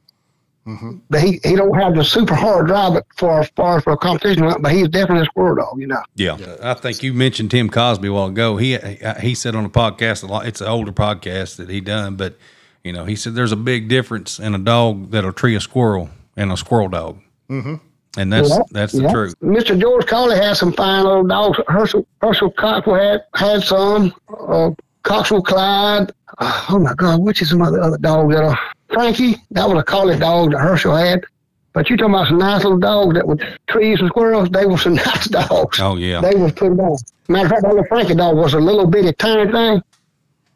But he, he don't have the super hard drive for as far as for a competition, but he's definitely a squirrel dog, you know. Yeah. I think you mentioned Tim Cosby a while ago. He he said on a podcast a lot. It's an older podcast that he done, but you know he said there's a big difference in a dog that'll tree a squirrel and a squirrel dog. Mm-hmm. And that's Yeah, that's the yeah. truth. Mr. George Coley has some fine little dogs. Herschel Herschel Coxwell had had some. Uh, Coxwell Clyde. Uh, oh my God, which is some other other dog that uh, Frankie? That was a collie dog that Herschel had. But you talking about some nice little dogs that would trees and squirrels? They were some nice dogs. Oh yeah. They was pretty dogs. Matter of fact, that little Frankie dog was a little bitty tiny thing.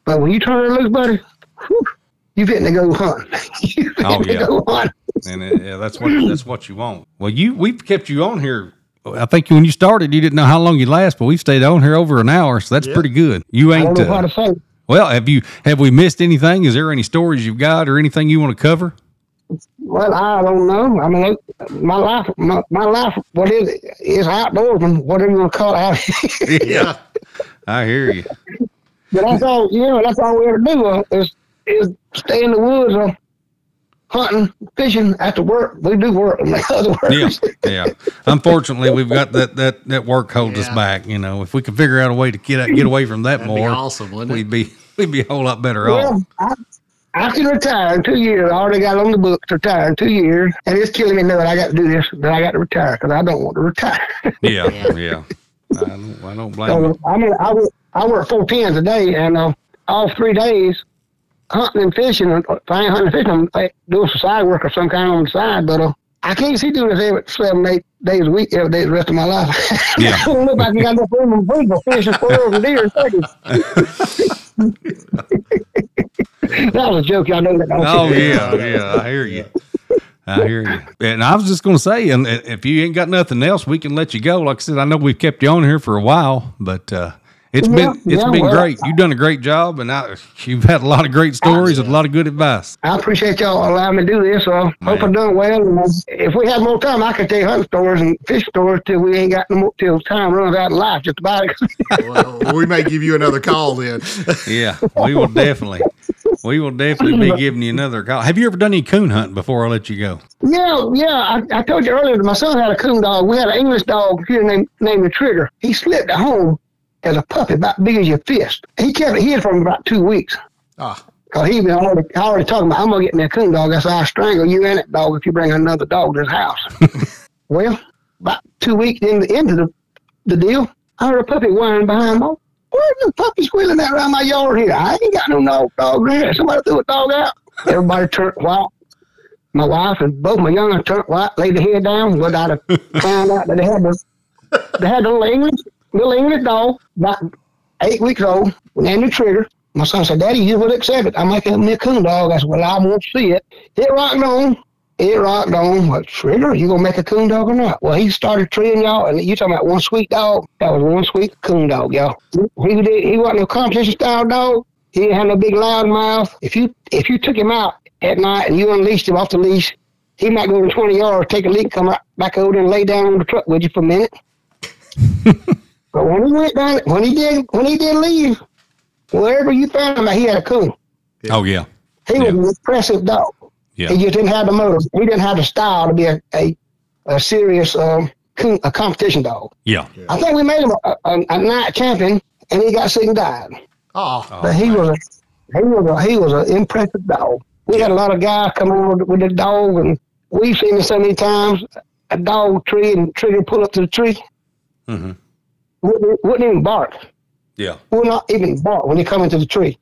But when you turn her loose, buddy, whew, you fitting to go hunt. you Oh, to yeah. go hunt. and uh, yeah, that's what that's what you want. Well, you we've kept you on here. I think when you started, you didn't know how long you'd last, but we've stayed on here over an hour, so that's pretty good. You I ain't. don't know how Uh, to say. well, have you have we missed anything? Is there any stories you've got or anything you want to cover? Well, I don't know. I mean, my life, my, my life, what is it? Is outdoorsman, whatever you want to call it. Yeah, I hear you. but that's all. You know, that's all we ever do uh, is is stay in the woods, uh, hunting, fishing. After work, we do work. In other words, Yeah, yeah. Unfortunately, we've got that that that work holds us back. You know, if we could figure out a way to get out, get away from that That'd be more, awesome, wouldn't we'd be we'd be a whole lot better Well, off. I, I can retire in two years. I already got on the books, to retire in two years, and it's killing me knowing I got to do this. That I got to retire because I don't want to retire. Yeah, yeah. I don't, I don't blame you. I mean, I work, I work four tens a day, and uh, all three days hunting and fishing. If I ain't hunting and fishing, I'm like, doing some side work or some kind on the side. But uh, I can't see doing this every seven, eight days a week, every day the rest of my life. Yeah. I don't look like I got enough room and food for fishing, squirrels, and deer, and turkeys. that was a joke. Y'all know that. Oh yeah, yeah. I hear you. I hear you. And I was just going to say, and if you ain't got nothing else, we can let you go. Like I said, I know we've kept you on here for a while, but uh, it's Yeah, been it's yeah, been well, great. You've done a great job, and I, you've had a lot of great stories and a lot of good advice. I appreciate y'all allowing me to do this. Uh, hope I'm doing well. If we had more time, I could tell you hunting stories and fish stories till we ain't got no more, till time runs out of life. Just about it. well, we may give you another call then. Yeah, we will definitely, we will definitely be giving you another call. Have you ever done any coon hunting before I let you go? yeah, yeah. I, I told you earlier that my son had a coon dog. We had an English dog here named named the Trigger. He slipped at home as a puppy, about big as your fist. He kept it hid from about two weeks. Ah, Cause he been already, already talking about, I'm gonna get me a coon dog. I said, I'll strangle you and that dog if you bring another dog to this house. well, about two weeks in the, into the, the deal, I heard a puppy whining behind me. Where's the puppy squealing out around my yard here? I ain't got no dog, dog there. Somebody threw a dog out. Everybody turned white. My wife and both my youngest turned white, laid their head down. But I'd have found out that they had the, they had a little English, little English dog, about eight weeks old, named the Trigger. My son said, Daddy, you would accept it. I'm making me a coon dog. I said, Well, I won't see it. It rocked on. It rocked on. What, Trigger, you to make a coon dog or not? Well, he started treeing y'all, and you talking about one sweet dog. That was one sweet coon dog, y'all. He, did, he wasn't no competition style dog. He didn't have no big loud mouth. If you if you took him out at night and you unleashed him off the leash, he might go to 20 yards, take a leak, come right back over and lay down on the truck with you for a minute. but when he went down, when he did, when he did leave, wherever you found him, he had a coon. Oh yeah, He Yeah. was an impressive dog. yeah, He just didn't have the motor. He didn't have the style to be a a, a serious um, coon, a competition dog. yeah. I think we made him a, a, a night champion, and he got sick and died. oh, But he was a he was a he was an impressive dog. We had a lot of guys come on with, with the dog, and we've seen it so many times. A dog tree and trigger pull up to the tree. Mhm. Wouldn't, wouldn't even bark. Yeah. Would not even bark when he come into the tree.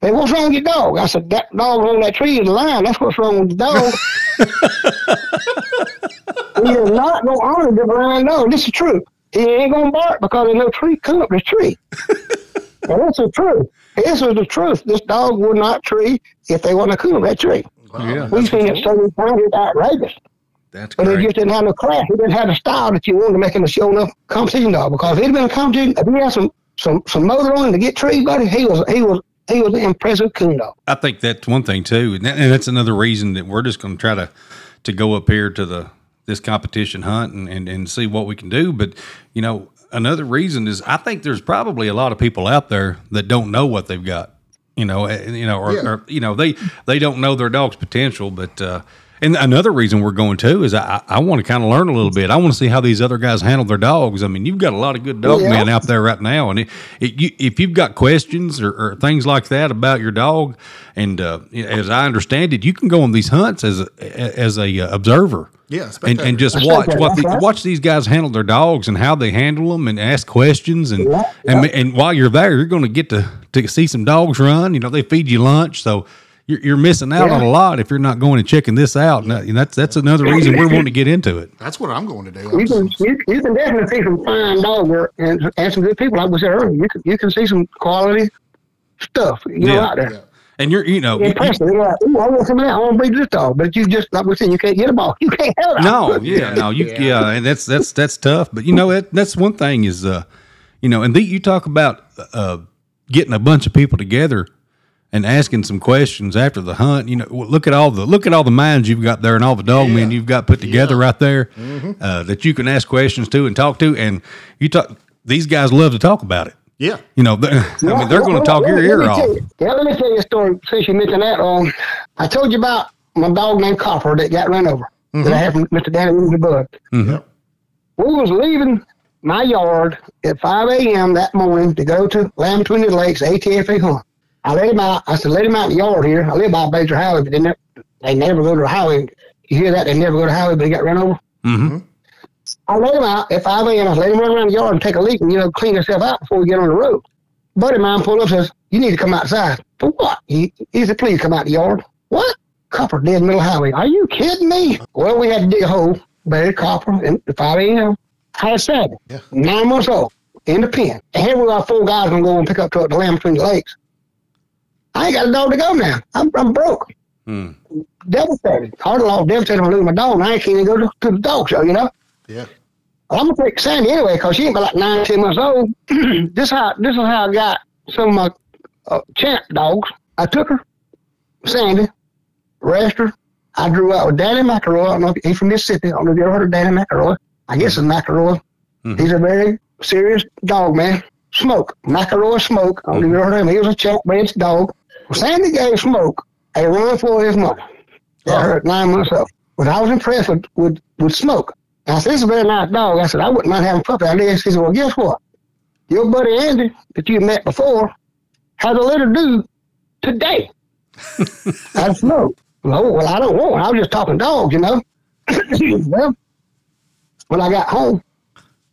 Hey, what's wrong with your dog? I said, that dog on that tree is lying. That's what's wrong with the dog. he is not going to honor the blind dog. This is true. He ain't going to bark because there's no tree come up the tree. and that's the truth. This is the truth. This dog would not tree if they want to come up that tree. Yeah. We've seen it so many times, it's outrageous. That's But he great. just didn't have no class. He didn't have the style that you wanted to make him a show enough competition dog. Because if he'd been a competition, if he had some, some, some motor on him to get trees, buddy, he was he was he was an impressive coon dog. I think that's one thing too, and, that, and that's another reason that we're just going to try to to go up here to the this competition hunt and, and, and see what we can do. But, you know, another reason is I think there's probably a lot of people out there that don't know what they've got. You know, eh, you know, or, Yeah. or you know, they they don't know their dog's potential. But uh, and another reason we're going too is I, I want to kind of learn a little bit. I want to see how these other guys handle their dogs. I mean, you've got a lot of good dog Yeah. men out there right now, and it, it, you, if you've got questions or, or things like that about your dog, and uh, as I understand it, you can go on these hunts as a, as a uh, observer. Yeah, and, and just watch what the, watch these guys handle their dogs and how they handle them and ask questions and Yeah, and and while you're there, you're going to get to to see some dogs run. You know, they feed you lunch, so you're, you're missing out Yeah. on a lot if you're not going and checking this out. And and that's that's another reason we're wanting to get into it. That's what I'm going to do. You can you, you can definitely see some fine dog work and, and some good people. Like we said earlier, you can you can see some quality stuff. You know, Yeah. out there. Yeah. And you're you know you- Impressive. You're like, Ooh, I want some of that. I want to breed this dog. But you just like we said, you can't get a ball. You can't have it. No, yeah, no, you, yeah. and that's that's that's tough. But you know, that, that's one thing is, uh, you know, and the, you talk about uh, getting a bunch of people together and asking some questions after the hunt. You know, look at all the look at all the minds you've got there and all the dog men you've got put together right there uh, that you can ask questions to and talk to. And you talk; these guys love to talk about it. Yeah. You know, they- I mean, they're going to talk your ear off. you- Yeah, let me tell you a story since you mentioned that. Um, I told you about my dog named Copper that got run over that I had from Mr. Danny Lindsay Bud. Yep. We was leaving my yard at 5 a.m. that morning to go to Land Between the Lakes ATFA hunt. I let him out. I said, let him out in the yard here. I live by Baker Highway, but they never, they never go to the highway. You hear that? They never go to the highway, but he got run over. hmm I let him out at 5 a.m. I let him run around the yard and take a leak and, you know, clean himself out before we get on the road. Buddy of mine pulled up and says, You need to come outside. For what? He, he said, Please come out the yard. What? Copper dead middle of the highway. Are you kidding me? Well, we had to dig a hole, buried Copper at 5 a.m. I had seven, Yeah. nine months old, in the pen. And here we are, four guys going to go and pick up truck the land between the lakes. I ain't got a dog to go now. I'm, I'm broke. Hmm. Devastated. Hard lost, devastated. I'm losing my dog. And I can't even go to, to the dog show, you know? Yeah. Well, I'm gonna take Sandy anyway because she ain't but like nine, ten months old. this how this is how I got some of my uh, champ dogs. I took her, Sandy, raised her. I drew out with Danny McElroy. I don't know if he's from Mississippi. I don't know if you ever heard of Danny McElroy. I guess it's McElroy. Mhm. He's a very serious dog man. Smoke. McElroy Smoke. I don't know if you ever heard of him. He was a champ bred dog. Sandy gave Smoke a run for his money. Got her at nine oh. months. But I was impressed with, with, with Smoke. I said, this is a very nice dog. I said, I wouldn't mind having a puppy out there. He said, well, guess what? Your buddy Andy, that you met before, has a little dude today. I Smoke. Well, oh, well, I don't want. I was just talking dogs, you know. well, when I got home,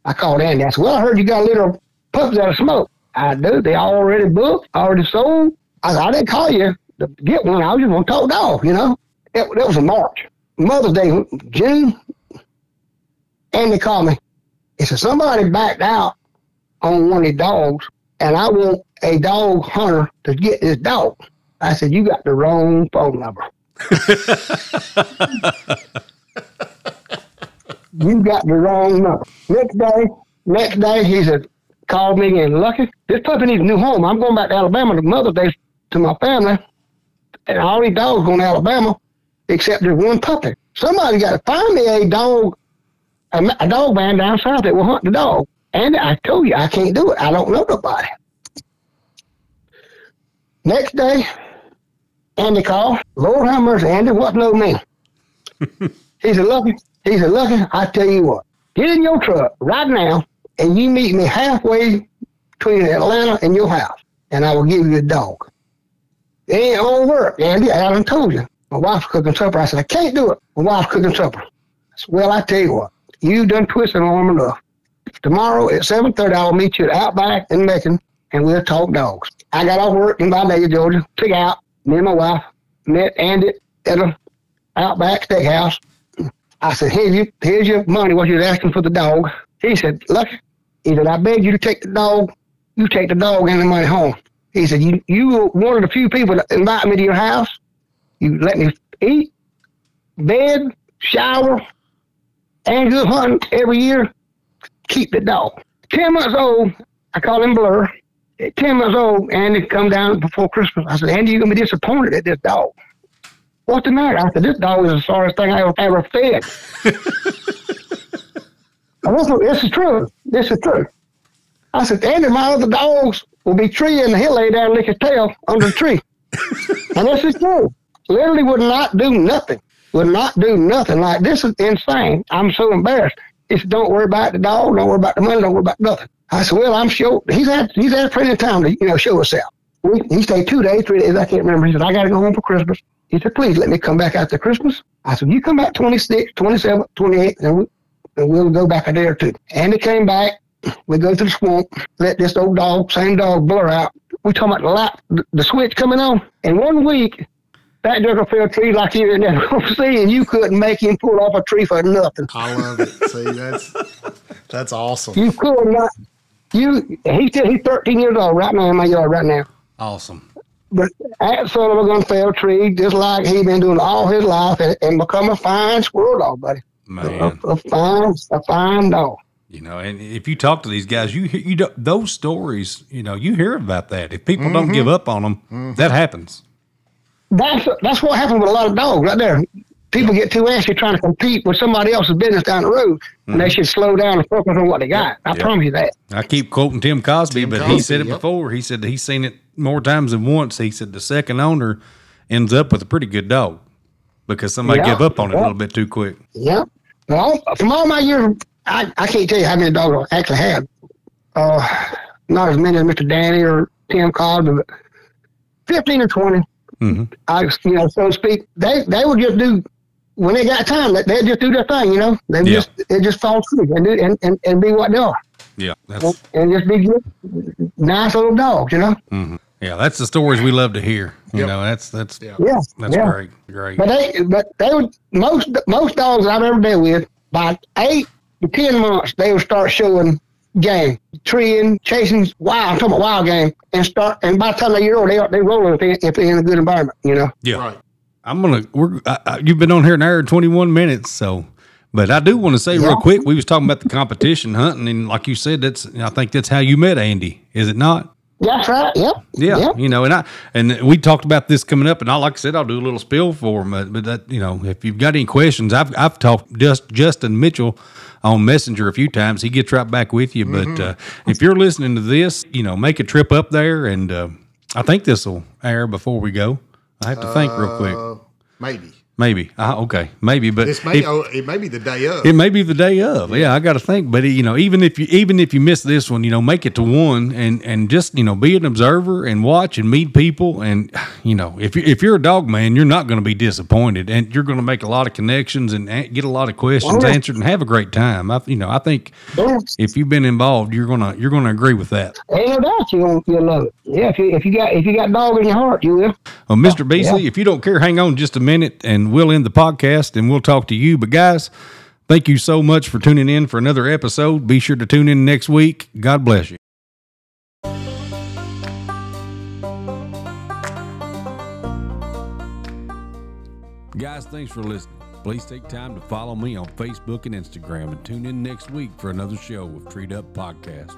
I called Andy. I said, well, I heard you got a little puppies out of Smoke. I do. They already booked, already sold. I I didn't call you to get one. I was just going to talk dog, you know. It, it was in March. Mother's Day, June. And they called me. He said, somebody backed out on one of these dogs, and I want a dog hunter to get this dog. I said, you got the wrong phone number. you got the wrong number. Next day, next day, he said, called me again. Lucky, this puppy needs a new home. I'm going back to Alabama to Mother's Day to my family, and all these dogs going to Alabama, except there's one puppy. Somebody got to find me a dog, a, a dog man down south that will hunt the dog. And I told you I can't do it. I don't know nobody. Next day, Andy called. Lord have mercy, Andy, what no man? he said, Lucky, he said, Lucky, I tell you what, get in your truck right now and you meet me halfway between Atlanta and your house, and I will give you a dog. It ain't gonna work, Andy. I done told you. My wife's cooking supper. I said, I can't do it. My wife's cooking supper. I said, well, I tell you what, you done twisted arm enough. Tomorrow at 7.30, I'll meet you at Outback in Macon, and we'll talk dogs. I got off work in Vidalia, Georgia, took out, me and my wife, met Andy at a Outback Steakhouse. I said, here's your, here's your money, what you're asking for the dog. He said, look, he said, I beg you to take the dog, you take the dog and the money home. He said, you, you were one of the few people that invite me to your house. You let me eat, bed, shower, and go hunting every year. Keep the dog. Ten months old, I call him Blur. At ten months old, Andy come down before Christmas. I said, Andy, you're gonna be disappointed at this dog. What's the matter? I said, This dog is the sorriest thing I ever, ever fed. this, is- this is true. This is true. I said, Andy, my other dogs will be treeing, he'll lay down and lick his tail under the tree. and this is true. Literally would not do nothing. Would not do nothing. Like, this is insane. I'm so embarrassed. He said, Don't worry about the dog. Don't worry about the money. Don't worry about nothing. I said, Well, I'm sure he's had he's had plenty of time to, you know, show himself. We, he stayed two days, three days. I can't remember. He said, I got to go home for Christmas. He said, please let me come back after Christmas. I said, you come back 26, 27, 28, and, we, and we'll go back a day or two. And he came back. We go to the swamp, let this old dog, same dog, blur out. We talking about the light, the, switch coming on. In one week, that joker fell a tree like you didn't ever see, and you couldn't make him pull off a tree for nothing. I love it. See, that's that's awesome. You could not. You, he's, he's 13 years old right now in my yard right now. Awesome. But that son of a gun fell tree just like he been doing all his life and, and become a fine squirrel dog, buddy. A, Man. a fine, a fine dog. You know, and if you talk to these guys, you hear- you don't, those stories. You know, you hear about that. If people don't mm-hmm. give up on them, mm-hmm. that happens. That's that's what happened with a lot of dogs right there. People get too antsy trying to compete with somebody else's business down the road, and they mm-hmm. should slow down and focus on what they got. I Yeah. promise you that. I keep quoting Tim Cosby, Tim but he said it yep. before. He said he's seen it more times than once. He said the second owner ends up with a pretty good dog because somebody Yeah. gave up on it a little bit too quick. Yeah. Well, from all my years, I, I can't tell you how many dogs I actually had. Uh, not as many as Mr. Danny or Tim Cobb, but 15 or 20. Mhm. I, you know, so to speak, they, they would just do, when they got time, they they'd just do their thing, you know? They Yeah. just they just fall through and, do, and, and, and be what they are. Yeah, that's And just be good, nice little dogs, you know? yeah, that's the stories we love to hear. You Yep. know, that's that's Yeah. Yeah. that's yeah. great, great. But they, but they would most most dogs I've ever dealt with by eight to ten months they would start showing game, treeing, chasing wild. I'm talking about wild game, and start. And by the time they're year old, they are they rolling if, they, if they're in a good environment. You know. yeah, Right. I'm gonna. We're I, I, you've been on here an hour and 21 minutes, so. But I do want to say real quick, we was talking about the competition hunting, and like you said, that's I think that's how you met Andy, is it not? That's right. Yep. Yeah, Yep. you know, and I and we talked about this coming up, and I like I said, I'll do a little spill for them. But, but that you know, if you've got any questions, I've I've talked just Justin Mitchell on Messenger a few times. He gets right back with you. But uh, if you're listening to this, you know, make a trip up there, and uh, I think this will air before we go. I have to think real quick. Uh, maybe Maybe. Uh, okay. Maybe. But this may if- oh, it may be the day of. it may be the day of. Yeah, I got to think. But you know, even if you even if you miss this one, you know, make it to one and and just you know be an observer and watch and meet people. And you know, if you if you're a dog man, you're not going to be disappointed, and you're going to make a lot of connections and a- get a lot of questions yeah. answered and have a great time. I you know I think Yeah. if you've been involved, you're gonna you're gonna agree with that. Ain't no doubt you gonna you'll love it. Yeah. If you if you got if you got dog in your heart, you will. Well, Mr. Beasley, if you don't care, hang on just a minute we'll end the podcast and we'll talk to you. But guys, thank you so much for tuning in for another episode. Be sure to tune in next week. God bless you. Guys, thanks for listening. Please take time to follow me on Facebook and Instagram and tune in next week for another show of Treat Up Podcast.